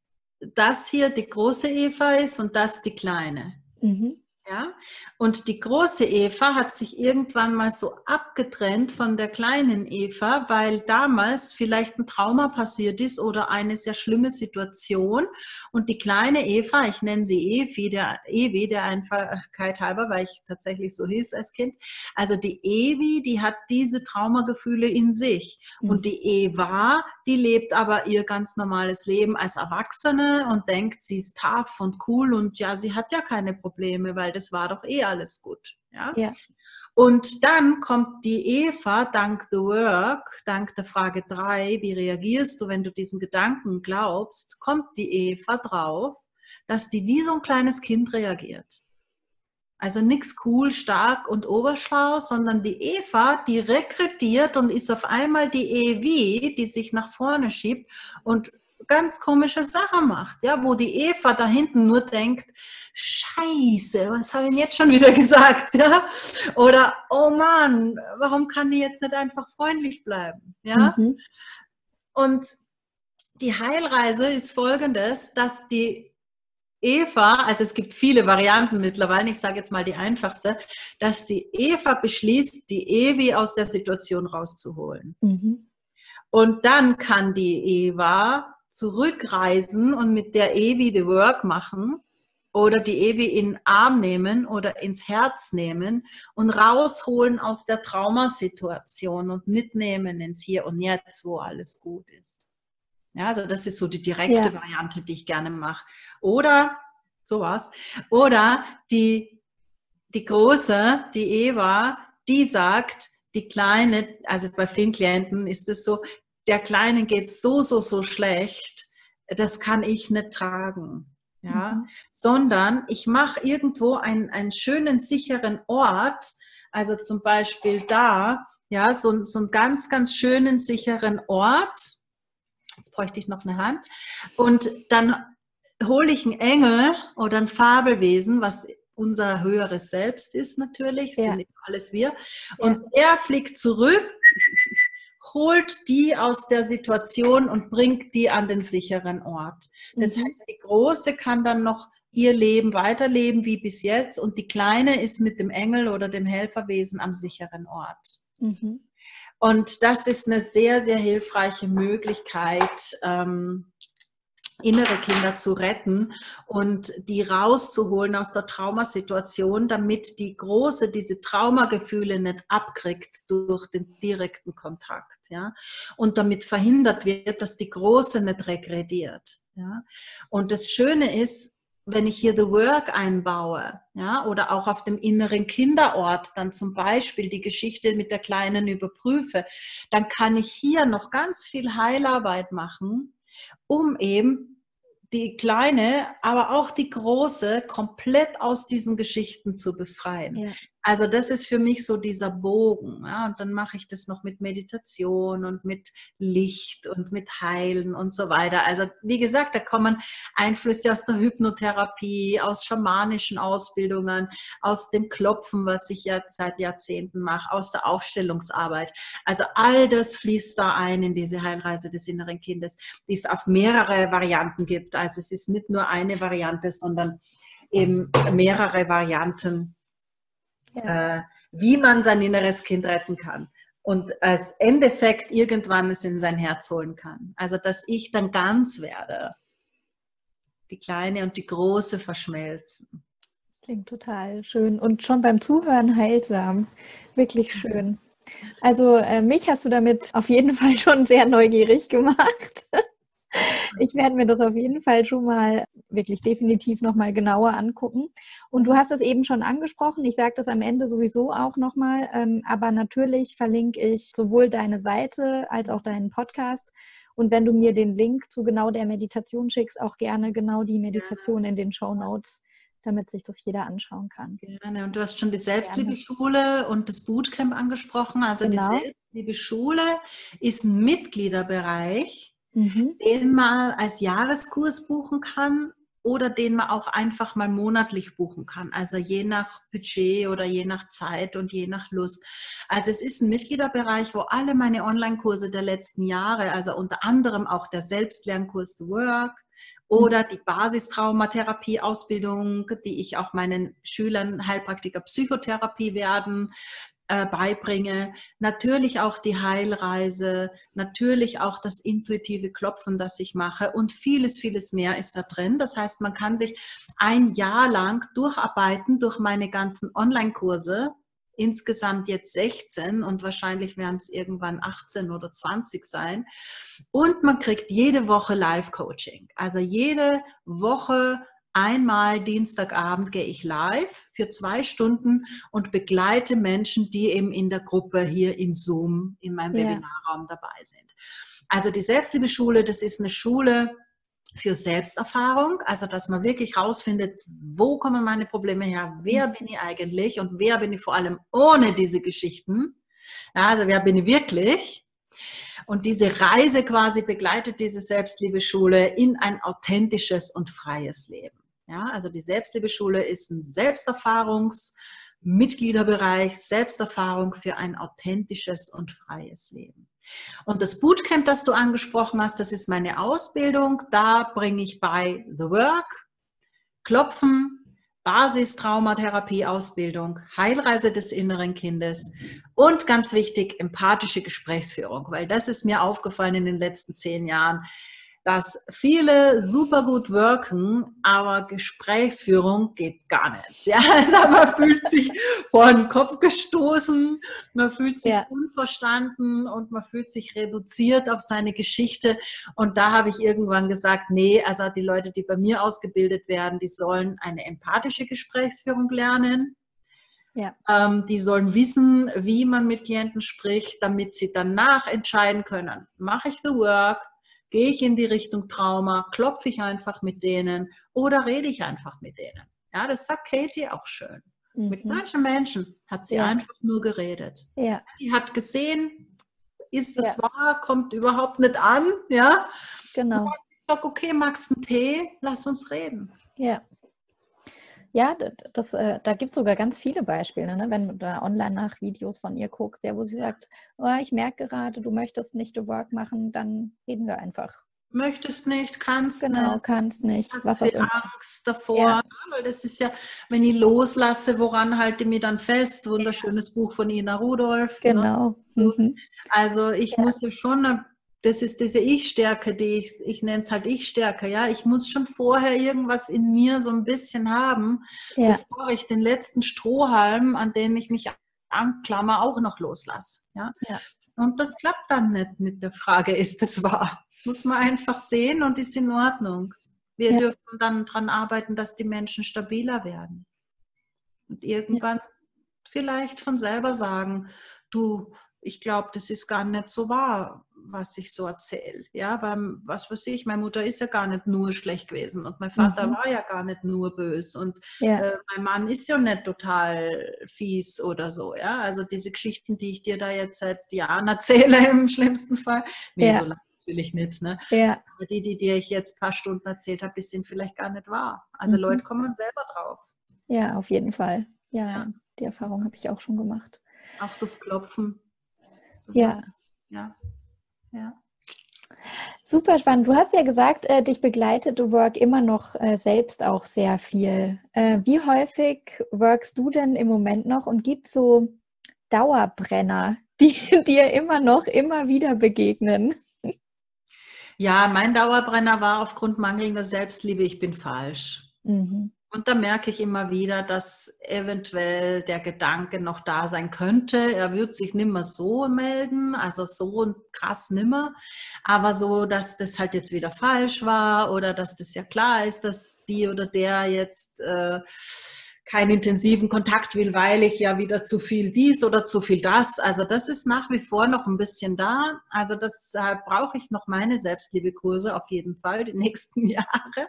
das hier die große Eva ist und das die kleine. Mhm. Ja? Und die große Eva hat sich irgendwann mal so abgetrennt von der kleinen Eva, weil damals vielleicht ein Trauma passiert ist oder eine sehr schlimme Situation. Und die kleine Eva, ich nenne sie Evi, der Evi, der Einfachkeit halber, weil ich tatsächlich so hieß als Kind. Also die Evi, die hat diese Traumagefühle in sich. Mhm. Und die Eva, die lebt aber ihr ganz normales Leben als Erwachsene und denkt, sie ist tough und cool und ja, sie hat ja keine Probleme, weil das war doch eh alles gut. Ja? ja. Und dann kommt die Eva, dank The Work, dank der Frage 3, wie reagierst du, wenn du diesen Gedanken glaubst, kommt die Eva drauf, dass die wie so ein kleines Kind reagiert. Also nichts cool, stark und oberschlau, sondern die Eva, die rekrutiert und ist auf einmal die Evi, die sich nach vorne schiebt und ganz komische Sachen macht, ja, wo die Eva da hinten nur denkt, Scheiße, was habe ich jetzt schon wieder gesagt, ja? Oder oh Mann, warum kann die jetzt nicht einfach freundlich bleiben, ja? Mhm. Und die Heilreise ist folgendes, dass die Eva, also es gibt viele Varianten mittlerweile, ich sage jetzt mal die einfachste, dass die Eva beschließt, die Evi aus der Situation rauszuholen. Mhm. Und dann kann die Eva zurückreisen und mit der Evi the Work machen oder die Evi in den Arm nehmen oder ins Herz nehmen und rausholen aus der Traumasituation und mitnehmen ins Hier und Jetzt, wo alles gut ist. Ja, also das ist so die direkte ja. Variante, die ich gerne mache. Oder sowas. Oder die, die große, die Eva, die sagt, die kleine, also bei vielen Klienten ist es so, der Kleinen geht so, so, so schlecht, das kann ich nicht tragen. Ja, mhm. sondern ich mache irgendwo einen, einen schönen, sicheren Ort, also zum Beispiel da, ja, so, so einen ganz, ganz schönen, sicheren Ort. Jetzt bräuchte ich noch eine Hand. Und dann hole ich einen Engel oder ein Fabelwesen, was unser höheres Selbst ist natürlich, ja. sind alles wir. Und ja. er fliegt zurück holt die aus der Situation und bringt die an den sicheren Ort. Das mhm. heißt, die Große kann dann noch ihr Leben weiterleben wie bis jetzt und die Kleine ist mit dem Engel oder dem Helferwesen am sicheren Ort. Mhm. Und das ist eine sehr, sehr hilfreiche Möglichkeit, ähm, innere Kinder zu retten und die rauszuholen aus der Traumasituation, damit die Große diese Traumagefühle nicht abkriegt durch den direkten Kontakt. Ja? Und damit verhindert wird, dass die Große nicht regrediert. Ja? Und das Schöne ist, wenn ich hier The Work einbaue, ja, oder auch auf dem inneren Kinderort dann zum Beispiel die Geschichte mit der Kleinen überprüfe, dann kann ich hier noch ganz viel Heilarbeit machen, um eben die kleine, aber auch die große komplett aus diesen Geschichten zu befreien. Ja. Also das ist für mich so dieser Bogen. Ja? Und dann mache ich das noch mit Meditation und mit Licht und mit Heilen und so weiter. Also wie gesagt, da kommen Einflüsse aus der Hypnotherapie, aus schamanischen Ausbildungen, aus dem Klopfen, was ich ja seit Jahrzehnten mache, aus der Aufstellungsarbeit. Also all das fließt da ein in diese Heilreise des inneren Kindes, die es auf mehrere Varianten gibt. Also es ist nicht nur eine Variante, sondern eben mehrere Varianten ja. äh, wie man sein inneres Kind retten kann und als Endeffekt irgendwann es in sein Herz holen kann. Also dass ich dann ganz werde, die kleine und die große verschmelzen. Klingt total schön und schon beim Zuhören heilsam. Wirklich schön. Also äh, mich hast du damit auf jeden Fall schon sehr neugierig gemacht. Ich werde mir das auf jeden Fall schon mal wirklich definitiv nochmal genauer angucken. Und du hast es eben schon angesprochen. Ich sage das am Ende sowieso auch nochmal. Ähm, aber natürlich verlinke ich sowohl deine Seite als auch deinen Podcast. Und wenn du mir den Link zu genau der Meditation schickst, auch gerne genau die Meditation in den Show Notes damit sich das jeder anschauen kann. Gerne. Und du hast schon die Selbstliebeschule und das Bootcamp angesprochen. Also genau. die Selbstliebeschule ist ein Mitgliederbereich, mhm. den man als Jahreskurs buchen kann oder den man auch einfach mal monatlich buchen kann. Also je nach Budget oder je nach Zeit und je nach Lust. Also es ist ein Mitgliederbereich, wo alle meine Online-Kurse der letzten Jahre, also unter anderem auch der Selbstlernkurs The Work oder die Basistraumatherapie-Ausbildung, die ich auch meinen Schülern Heilpraktiker Psychotherapie werden, äh, beibringe. Natürlich auch die Heilreise, natürlich auch das intuitive Klopfen, das ich mache und vieles, vieles mehr ist da drin. Das heißt, man kann sich ein Jahr lang durcharbeiten durch meine ganzen Online-Kurse. Insgesamt jetzt 16 und wahrscheinlich werden es irgendwann 18 oder 20 sein. Und man kriegt jede Woche Live-Coaching. Also jede Woche einmal Dienstagabend gehe ich live für zwei Stunden und begleite Menschen, die eben in der Gruppe hier in Zoom in meinem ja. Webinarraum dabei sind. Also die Selbstliebeschule, das ist eine Schule für Selbsterfahrung, also dass man wirklich rausfindet, wo kommen meine Probleme her, wer bin ich eigentlich und wer bin ich vor allem ohne diese Geschichten. Ja, also wer bin ich wirklich? Und diese Reise quasi begleitet diese Selbstliebeschule in ein authentisches und freies Leben. Ja, also die Selbstliebeschule ist ein Selbsterfahrungsmitgliederbereich, Selbsterfahrung für ein authentisches und freies Leben. Und das Bootcamp, das du angesprochen hast, das ist meine Ausbildung. Da bringe ich bei The Work, Klopfen, Basistraumatherapie-Ausbildung, Heilreise des inneren Kindes und ganz wichtig, empathische Gesprächsführung, weil das ist mir aufgefallen in den letzten zehn Jahren dass viele super gut wirken, aber Gesprächsführung geht gar nicht. Ja, also man fühlt sich vor den Kopf gestoßen, man fühlt sich ja. unverstanden und man fühlt sich reduziert auf seine Geschichte. Und da habe ich irgendwann gesagt, nee, also die Leute, die bei mir ausgebildet werden, die sollen eine empathische Gesprächsführung lernen. Ja. Ähm, die sollen wissen, wie man mit Klienten spricht, damit sie danach entscheiden können, mache ich the work, Gehe ich in die Richtung Trauma? Klopfe ich einfach mit denen oder rede ich einfach mit denen? Ja, das sagt Katie auch schön. Mhm. Mit manchen Menschen hat sie ja. einfach nur geredet. Ja. Die hat gesehen, ist das ja. wahr, kommt überhaupt nicht an. Ja, genau. ich sage, okay, magst du einen Tee? Lass uns reden. Ja. Ja, das, äh, da gibt es sogar ganz viele Beispiele, ne? wenn du da online nach Videos von ihr guckst, ja, wo sie sagt, oh, ich merke gerade, du möchtest nicht the work machen, dann reden wir einfach. Möchtest nicht, kannst genau, nicht. kannst nicht. Hast was viel Angst davor. Ja. Weil das ist ja, wenn ich loslasse, woran halte ich mich dann fest? Wunderschönes ja. Buch von Ina Rudolph. Ne? Genau. Ne? Mhm. Also ich ja. muss ja schon das ist diese Ich-Stärke, die ich, ich nenne es halt Ich-Stärke, ja. Ich muss schon vorher irgendwas in mir so ein bisschen haben, ja. bevor ich den letzten Strohhalm, an dem ich mich anklammer, auch noch loslasse. Ja? ja. Und das klappt dann nicht mit der Frage, ist es wahr? Muss man einfach sehen und ist in Ordnung. Wir ja. dürfen dann daran arbeiten, dass die Menschen stabiler werden. Und irgendwann vielleicht von selber sagen, du, ich glaube, das ist gar nicht so wahr was ich so erzähle. Ja, weil, was weiß ich, meine Mutter ist ja gar nicht nur schlecht gewesen und mein Vater mhm. war ja gar nicht nur böse und ja. äh, mein Mann ist ja nicht total fies oder so. Ja, also diese Geschichten, die ich dir da jetzt seit Jahren erzähle, im schlimmsten Fall, nee, ja. so natürlich nicht. Ne? Ja. Aber die, die dir ich jetzt ein paar Stunden erzählt habe, sind vielleicht gar nicht wahr. Also mhm. Leute kommen selber drauf. Ja, auf jeden Fall. Ja, ja. die Erfahrung habe ich auch schon gemacht. Auch durchs Klopfen. So ja. Ja. Ja. Super spannend. Du hast ja gesagt, äh, dich begleitet du Work immer noch äh, selbst auch sehr viel. Äh, wie häufig workst du denn im Moment noch und gibt es so Dauerbrenner, die dir immer noch, immer wieder begegnen? Ja, mein Dauerbrenner war aufgrund mangelnder Selbstliebe, ich bin falsch. Mhm. Und da merke ich immer wieder, dass eventuell der Gedanke noch da sein könnte. Er wird sich nimmer so melden, also so krass nimmer, aber so, dass das halt jetzt wieder falsch war oder dass das ja klar ist, dass die oder der jetzt äh, keinen intensiven Kontakt will, weil ich ja wieder zu viel dies oder zu viel das. Also das ist nach wie vor noch ein bisschen da. Also deshalb brauche ich noch meine Selbstliebekurse auf jeden Fall die nächsten Jahre.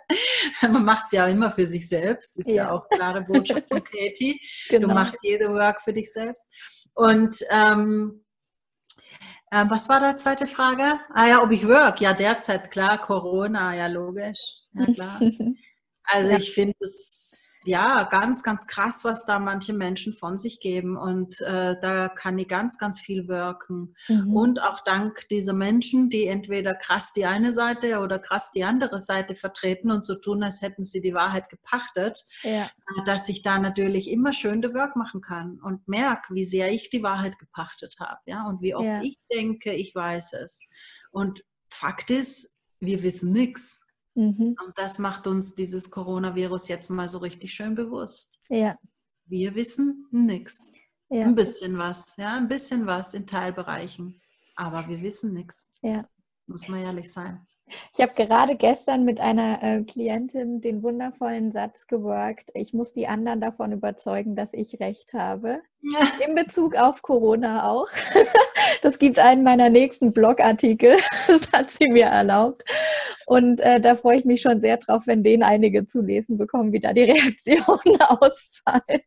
Man macht es ja immer für sich selbst. Das ist ja, ja auch klare Botschaft von Katie. Genau. Du machst jede Work für dich selbst. Und ähm, äh, was war die zweite Frage? Ah ja, ob ich work? Ja, derzeit klar, Corona, ja logisch. Ja klar. Also ja. ich finde es ja ganz, ganz krass, was da manche Menschen von sich geben. Und äh, da kann ich ganz, ganz viel wirken. Mhm. Und auch dank dieser Menschen, die entweder krass die eine Seite oder krass die andere Seite vertreten und so tun, als hätten sie die Wahrheit gepachtet, ja. äh, dass ich da natürlich immer schön the Work machen kann und merke, wie sehr ich die Wahrheit gepachtet habe. Ja? Und wie oft ja. ich denke, ich weiß es. Und Fakt ist, wir wissen nichts. Mhm. Und das macht uns dieses Coronavirus jetzt mal so richtig schön bewusst. Ja. Wir wissen nichts. Ja. Ein bisschen was, ja, ein bisschen was in Teilbereichen. Aber wir wissen nichts. Ja. Muss man ehrlich sein. Ich habe gerade gestern mit einer äh, Klientin den wundervollen Satz geworkt, ich muss die anderen davon überzeugen, dass ich recht habe. Ja. In Bezug auf Corona auch. Das gibt einen meiner nächsten Blogartikel. Das hat sie mir erlaubt. Und äh, da freue ich mich schon sehr drauf, wenn den einige zu lesen bekommen, wie da die Reaktionen ausfallen.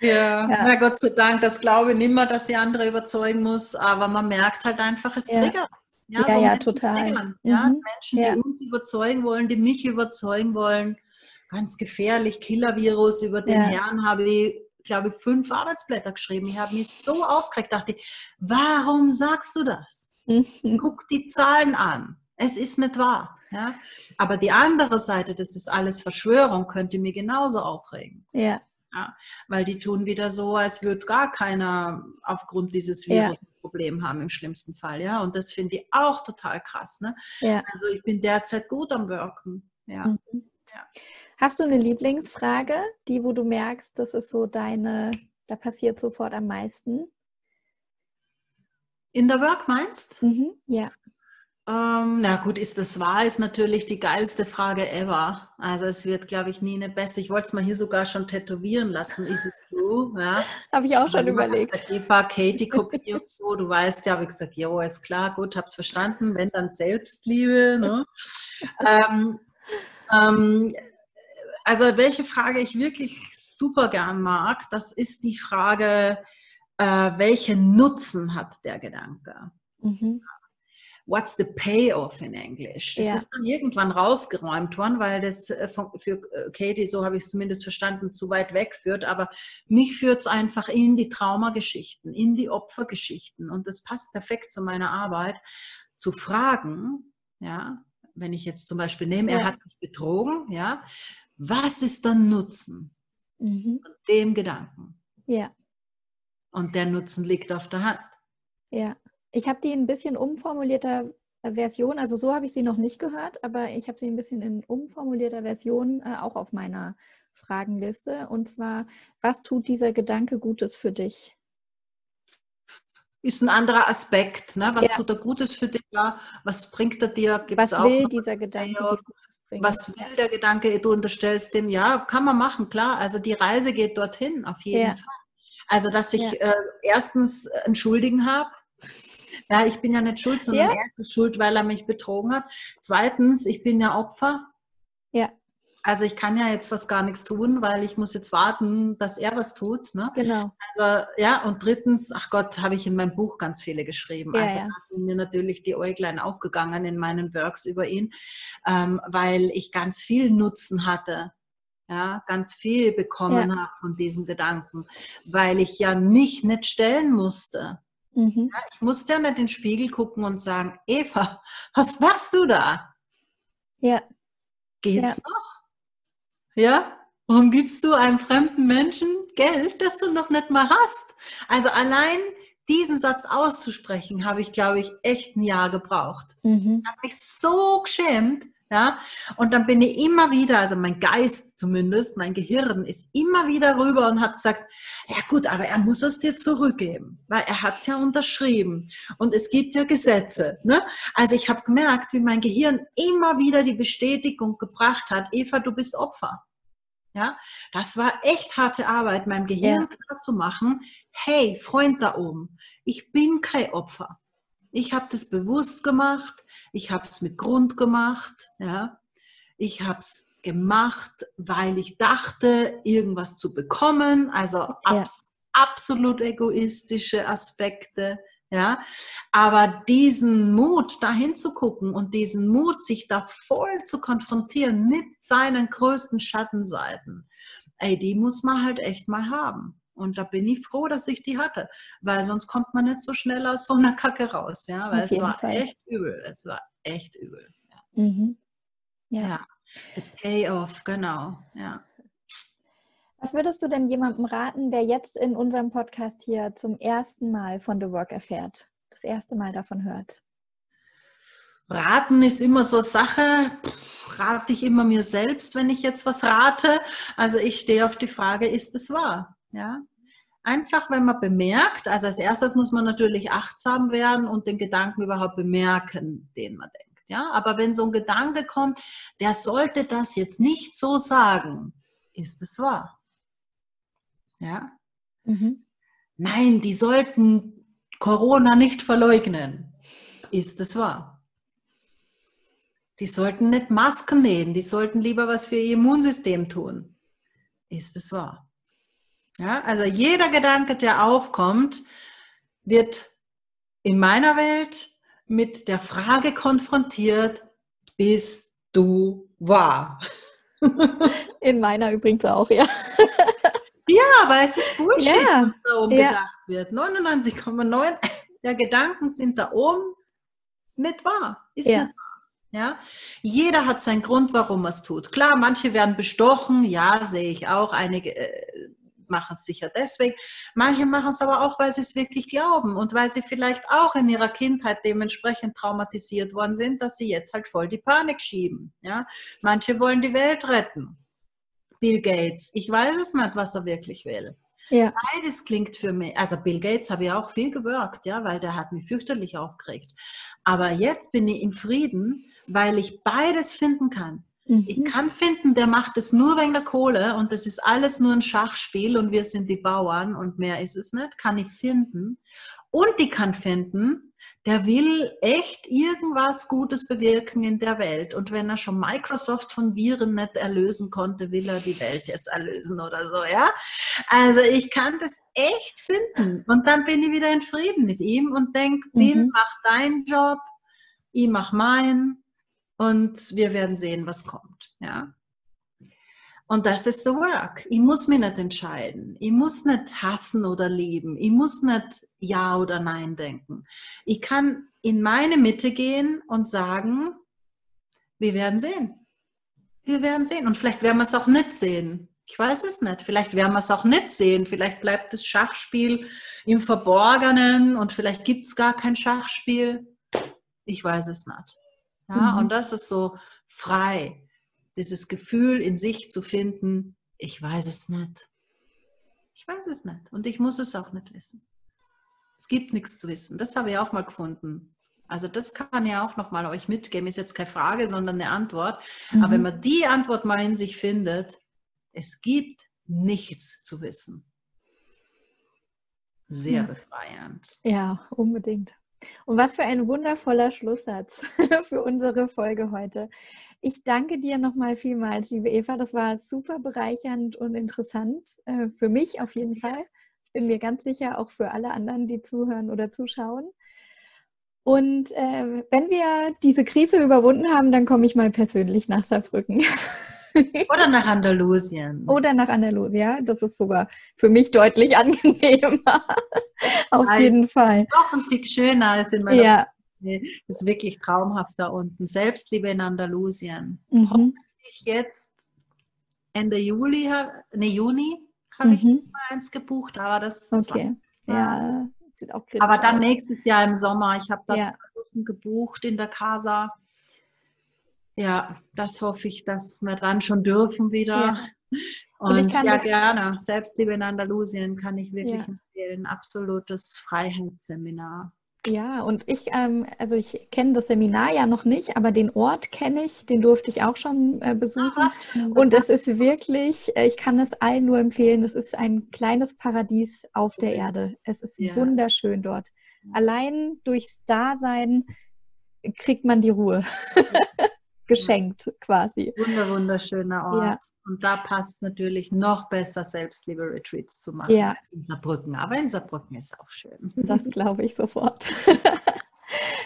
Ja, ja. Na Gott sei Dank, das glaube ich nicht mehr, dass die andere überzeugen muss, aber man merkt halt einfach, es ja. triggert. Ja, ja, so ja total. Mhm. Ja? Menschen, die uns überzeugen wollen, die mich überzeugen wollen. Ganz gefährlich, Killer-Virus, über den Herrn habe ich, glaube ich, fünf Arbeitsblätter geschrieben. Ich habe mich so aufgeregt, dachte, warum sagst du das? Mhm. Guck die Zahlen an. Es ist nicht wahr. Ja? Aber die andere Seite, das ist alles Verschwörung, könnte mir genauso aufregen. Ja. Ja, weil die tun wieder so, als würde gar keiner aufgrund dieses Virus ja. ein Problem haben im schlimmsten Fall. Ja, und das finde ich auch total krass. Ne? Ja. Also ich bin derzeit gut am Wirken. Ja. Mhm. ja. Hast du eine Lieblingsfrage, die, wo du merkst, das ist so deine, da passiert sofort am meisten? In der Work meinst? Mhm, ja. Ähm, na gut, ist das wahr? Ist natürlich die geilste Frage ever. Also es wird, glaube ich, nie eine bessere. Ich wollte es mal hier sogar schon tätowieren lassen. Is it true? Ja. Habe ich auch schon überlegt. Gesagt, Eva, Katie, Kopie und so. Du weißt ja, habe ich gesagt, jo, ist klar, gut, habe es verstanden. Wenn dann Selbstliebe. Ne? ähm, ähm, also welche Frage ich wirklich super gern mag, das ist die Frage, äh, welchen Nutzen hat der Gedanke? Mhm what's the payoff in Englisch? Das ja. ist dann irgendwann rausgeräumt worden, weil das äh, für äh, Katie, so habe ich es zumindest verstanden, zu weit weg führt. Aber mich führt es einfach in die Traumageschichten, in die Opfergeschichten. Und das passt perfekt zu meiner Arbeit, zu fragen, ja, wenn ich jetzt zum Beispiel nehme, ja. er hat mich betrogen, ja, was ist dann Nutzen mhm. von dem Gedanken? Ja. Und der Nutzen liegt auf der Hand. Ja. Ich habe die ein bisschen umformulierter äh, Version, also so habe ich sie noch nicht gehört, aber ich habe sie ein bisschen in umformulierter Version äh, auch auf meiner Fragenliste. Und zwar, was tut dieser Gedanke Gutes für dich? Ist ein anderer Aspekt. Ne? Was ja. tut er Gutes für dich? Was bringt er dir? Gibt's was will dieser Gedanke dir Gutes bringen? Was will der Gedanke? Du unterstellst dem, ja, kann man machen, klar. Also die Reise geht dorthin, auf jeden ja. Fall. Also, dass ich ja. äh, erstens entschuldigen habe, ja, ich bin ja nicht schuld, sondern ja. er ist schuld, weil er mich betrogen hat. Zweitens, ich bin ja Opfer. Ja. Also ich kann ja jetzt fast gar nichts tun, weil ich muss jetzt warten, dass er was tut. Ne? Genau. Also ja, und drittens, ach Gott, habe ich in meinem Buch ganz viele geschrieben. Ja, also ja. da sind mir natürlich die Äuglein aufgegangen in meinen Works über ihn, ähm, weil ich ganz viel Nutzen hatte. Ja, ganz viel bekommen ja. habe von diesen Gedanken, weil ich ja mich nicht stellen musste. Mhm. Ja, ich musste ja nicht in den Spiegel gucken und sagen, Eva, was machst du da? Ja. Geht's ja. noch? Ja? Warum gibst du einem fremden Menschen Geld, das du noch nicht mal hast? Also allein diesen Satz auszusprechen, habe ich, glaube ich, echt ein Jahr gebraucht. Mhm. Ich habe mich so geschämt, ja, und dann bin ich immer wieder, also mein Geist zumindest, mein Gehirn ist immer wieder rüber und hat gesagt, ja gut, aber er muss es dir zurückgeben, weil er hat es ja unterschrieben und es gibt ja Gesetze. Ne? Also ich habe gemerkt, wie mein Gehirn immer wieder die Bestätigung gebracht hat, Eva, du bist Opfer. Ja, das war echt harte Arbeit, meinem Gehirn ja. klar zu machen, hey, Freund da oben, ich bin kein Opfer. Ich habe das bewusst gemacht, ich habe es mit Grund gemacht, ja. Ich habe es gemacht, weil ich dachte, irgendwas zu bekommen, also ja. abs absolut egoistische Aspekte, ja. Aber diesen Mut, da hinzugucken und diesen Mut, sich da voll zu konfrontieren mit seinen größten Schattenseiten, ey, die muss man halt echt mal haben. Und da bin ich froh, dass ich die hatte, weil sonst kommt man nicht so schnell aus so einer Kacke raus, ja, weil Auf es war Fall. echt übel, es war echt übel. Ja. Mhm. ja. ja. The Payoff, genau, ja. Was würdest du denn jemandem raten, der jetzt in unserem Podcast hier zum ersten Mal von The Work erfährt, das erste Mal davon hört? Raten ist immer so Sache, rate ich immer mir selbst, wenn ich jetzt was rate. Also ich stehe auf die Frage, ist es wahr? Ja? Einfach, wenn man bemerkt, also als erstes muss man natürlich achtsam werden und den Gedanken überhaupt bemerken, den man denkt. Ja, aber wenn so ein Gedanke kommt, der sollte das jetzt nicht so sagen, ist es wahr. Ja. Mhm. Nein, die sollten Corona nicht verleugnen. Ist es wahr? Die sollten nicht Masken nehmen, die sollten lieber was für ihr Immunsystem tun. Ist es wahr? Ja, also jeder Gedanke, der aufkommt, wird in meiner Welt mit der Frage konfrontiert, bist du wahr? In meiner übrigens auch, ja. Ja, aber es ist Bullshit, ja. was da oben ja. gedacht wird. 99,9 der Gedanken sind da oben nicht wahr. Ist ja. nicht wahr. Ja? Jeder hat seinen Grund, warum er es tut. Klar, manche werden bestochen, ja, sehe ich auch. Einige äh, machen es sicher deswegen. Manche machen es aber auch, weil sie es wirklich glauben und weil sie vielleicht auch in ihrer Kindheit dementsprechend traumatisiert worden sind, dass sie jetzt halt voll die Panik schieben. Ja? Manche wollen die Welt retten. Bill Gates, ich weiß es nicht, was er wirklich will. Ja. Beides klingt für mich, also Bill Gates habe ich auch viel gewirkt, ja, weil der hat mich fürchterlich aufgeregt. Aber jetzt bin ich im Frieden, weil ich beides finden kann. Mhm. Ich kann finden, der macht es nur wegen der Kohle und das ist alles nur ein Schachspiel und wir sind die Bauern und mehr ist es nicht, kann ich finden. Und ich kann finden, der will echt irgendwas Gutes bewirken in der Welt. Und wenn er schon Microsoft von Viren nicht erlösen konnte, will er die Welt jetzt erlösen oder so, ja? Also ich kann das echt finden. Und dann bin ich wieder in Frieden mit ihm und denke, mhm. mach deinen Job, ich mach meinen und wir werden sehen, was kommt. Ja? Und das ist the work. Ich muss mich nicht entscheiden. Ich muss nicht hassen oder lieben. Ich muss nicht Ja oder Nein denken. Ich kann in meine Mitte gehen und sagen, wir werden sehen. Wir werden sehen. Und vielleicht werden wir es auch nicht sehen. Ich weiß es nicht. Vielleicht werden wir es auch nicht sehen. Vielleicht bleibt das Schachspiel im Verborgenen und vielleicht gibt es gar kein Schachspiel. Ich weiß es nicht. Ja, mhm. Und das ist so frei, dieses Gefühl in sich zu finden, ich weiß es nicht. Ich weiß es nicht und ich muss es auch nicht wissen. Es gibt nichts zu wissen. Das habe ich auch mal gefunden. Also das kann ich auch noch mal euch mitgeben. Ist jetzt keine Frage, sondern eine Antwort. Mhm. Aber wenn man die Antwort mal in sich findet, es gibt nichts zu wissen. Sehr ja. befreiend. Ja, unbedingt. Und was für ein wundervoller Schlusssatz für unsere Folge heute. Ich danke dir nochmal vielmals, liebe Eva. Das war super bereichernd und interessant. Äh, für mich auf jeden Fall. Ich bin mir ganz sicher, auch für alle anderen, die zuhören oder zuschauen. Und äh, wenn wir diese Krise überwunden haben, dann komme ich mal persönlich nach Saarbrücken. Oder nach Andalusien. Oder nach Andalusien, ja. Das ist sogar für mich deutlich angenehmer. Auf also jeden Fall. Noch ein Stück schöner als in meiner ja. Das ist wirklich traumhaft da unten. Selbstliebe in Andalusien. Mhm. Hoffentlich jetzt Ende Juli, ne Juni habe mhm. ich mal eins gebucht, aber das okay. ja, sieht auch Aber dann aus. nächstes Jahr im Sommer. Ich habe da ja. zwei Wochen gebucht in der Casa. Ja, das hoffe ich, dass wir dann schon dürfen wieder. Ja. Und, Und ja, gerne. Selbstliebe in Andalusien kann ich wirklich ja. empfehlen. Absolutes Freiheitsseminar. Ja, und ich, ähm, also ich kenne das Seminar ja noch nicht, aber den Ort kenne ich, den durfte ich auch schon äh, besuchen. Ach, und es ist wirklich, äh, ich kann es allen nur empfehlen, es ist ein kleines Paradies auf der Erde. Es ist ja. wunderschön dort. Allein durchs Dasein kriegt man die Ruhe. geschenkt quasi. Wunder, wunderschöner Ort. Ja. Und da passt natürlich noch besser Selbstliebe-Retreats zu machen ja. als in Saarbrücken. Aber in Saarbrücken ist auch schön. Das glaube ich sofort.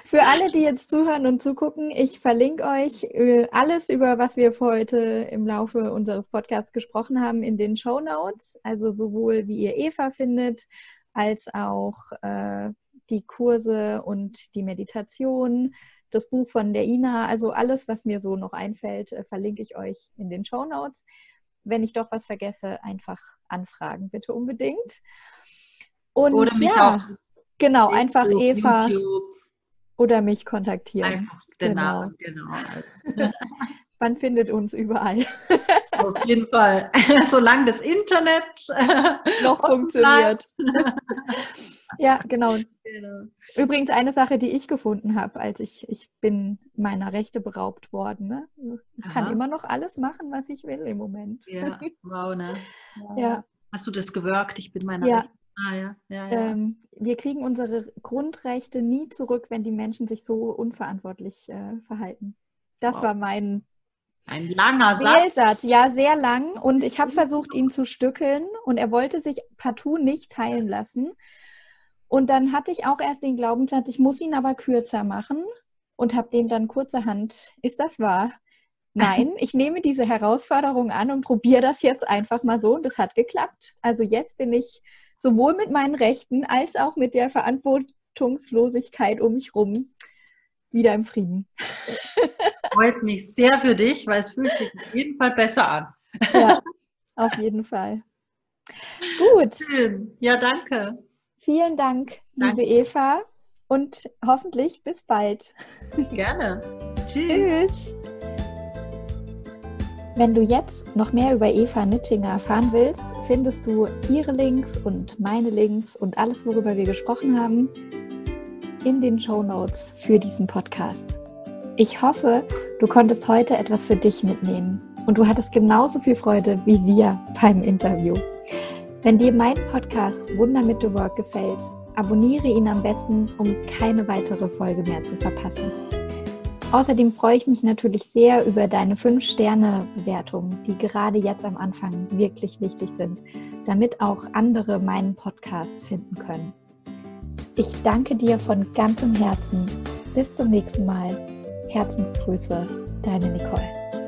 Für alle, die jetzt zuhören und zugucken, ich verlinke euch äh, alles, über was wir heute im Laufe unseres Podcasts gesprochen haben, in den Show Notes. Also sowohl wie ihr Eva findet, als auch äh, die Kurse und die Meditation, das Buch von der Ina, also alles, was mir so noch einfällt, äh, verlinke ich euch in den Show Notes. Wenn ich doch was vergesse, einfach anfragen, bitte unbedingt. Und oder mich ja, auch genau, einfach Eva YouTube. oder mich kontaktieren. Einfach den genau. Namen, genau. man findet uns überall. Auf jeden Fall. Solange das Internet noch funktioniert. ja, genau. genau. Übrigens eine Sache, die ich gefunden habe, als ich, ich bin meiner Rechte beraubt worden. Ne? Ich Aha. kann immer noch alles machen, was ich will im Moment. Ja, wow, ne? Ja. ja. Hast du das gewirkt? Ich bin meiner ja. Rechte. Ah, ja. Ja, ja. Ähm, wir kriegen unsere Grundrechte nie zurück, wenn die Menschen sich so unverantwortlich äh, verhalten. Das wow. war mein ein langer Satz. Ja, sehr lang. Und ich habe versucht, ihn zu stückeln und er wollte sich partout nicht teilen lassen. Und dann hatte ich auch erst den Glaubenssatz, ich muss ihn aber kürzer machen und habe dem dann kurzerhand, ist das wahr? Nein, ich nehme diese Herausforderung an und probiere das jetzt einfach mal so und das hat geklappt. Also jetzt bin ich sowohl mit meinen Rechten als auch mit der Verantwortungslosigkeit um mich rum wieder im Frieden. Freut mich sehr für dich, weil es fühlt sich auf jeden Fall besser an. Ja, auf jeden Fall. Gut. Schön. Ja, danke. Vielen Dank, danke. liebe Eva. Und hoffentlich bis bald. Gerne. Tschüss. Tschüss. Wenn du jetzt noch mehr über Eva Nittinger erfahren willst, findest du ihre Links und meine Links und alles, worüber wir gesprochen haben, in den Show Notes für diesen Podcast. Ich hoffe, du konntest heute etwas für dich mitnehmen und du hattest genauso viel Freude wie wir beim Interview. Wenn dir mein Podcast Wunder mit The Work gefällt, abonniere ihn am besten, um keine weitere Folge mehr zu verpassen. Außerdem freue ich mich natürlich sehr über deine 5-Sterne-Bewertungen, die gerade jetzt am Anfang wirklich wichtig sind, damit auch andere meinen Podcast finden können. Ich danke dir von ganzem Herzen. Bis zum nächsten Mal. Herzensgrüße, deine Nicole.